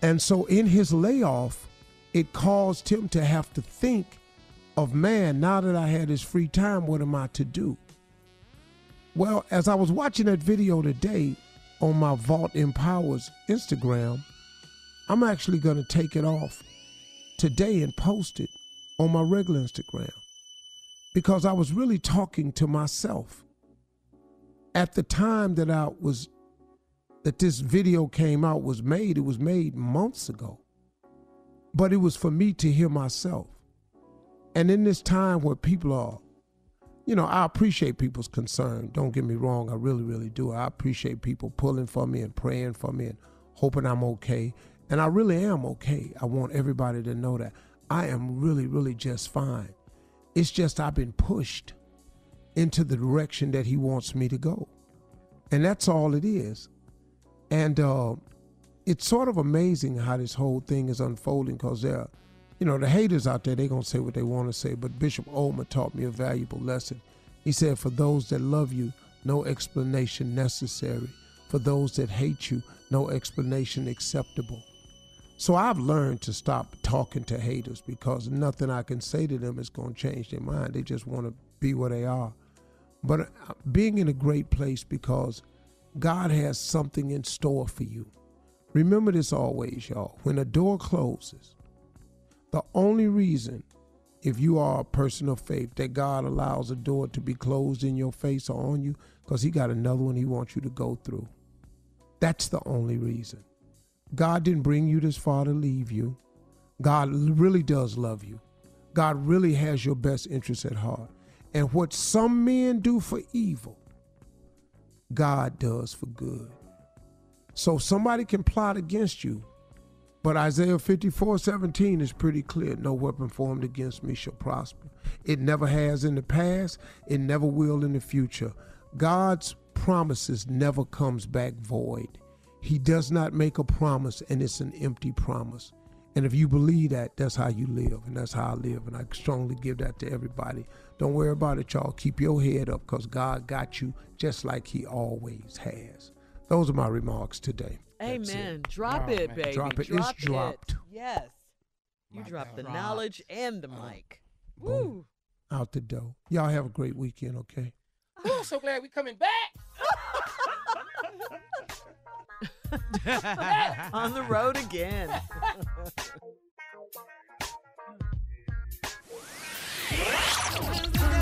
And so in his layoff, it caused him to have to think of man, now that I had this free time, what am I to do? Well, as I was watching that video today on my Vault Empowers Instagram, I'm actually going to take it off today and post it on my regular Instagram because I was really talking to myself at the time that I was that this video came out was made, it was made months ago. But it was for me to hear myself. And in this time where people are, you know, I appreciate people's concern. Don't get me wrong, I really, really do. I appreciate people pulling for me and praying for me and hoping I'm okay. And I really am okay. I want everybody to know that I am really, really just fine. It's just I've been pushed into the direction that he wants me to go. And that's all it is. And uh, it's sort of amazing how this whole thing is unfolding because there are, you know, the haters out there, they're going to say what they want to say. But Bishop Olmer taught me a valuable lesson. He said, For those that love you, no explanation necessary. For those that hate you, no explanation acceptable. So I've learned to stop talking to haters because nothing I can say to them is going to change their mind. They just want to be where they are. But uh, being in a great place because God has something in store for you. Remember this always, y'all. When a door closes, the only reason, if you are a person of faith, that God allows a door to be closed in your face or on you, because He got another one He wants you to go through. That's the only reason. God didn't bring you this far to leave you. God really does love you. God really has your best interests at heart. And what some men do for evil, God does for good. So somebody can plot against you, but Isaiah 54 17 is pretty clear. No weapon formed against me shall prosper. It never has in the past, it never will in the future. God's promises never comes back void. He does not make a promise and it's an empty promise. And if you believe that, that's how you live, and that's how I live. And I strongly give that to everybody. Don't worry about it, y'all. Keep your head up because God got you just like He always has. Those are my remarks today. Amen. Drop Oh, it, man. baby. Drop it. Drop It's dropped. Yes. You dropped the knowledge and the uh, mic. Woo. Out the door. Y'all have a great weekend, okay? I'm so glad we're coming back. On the road again.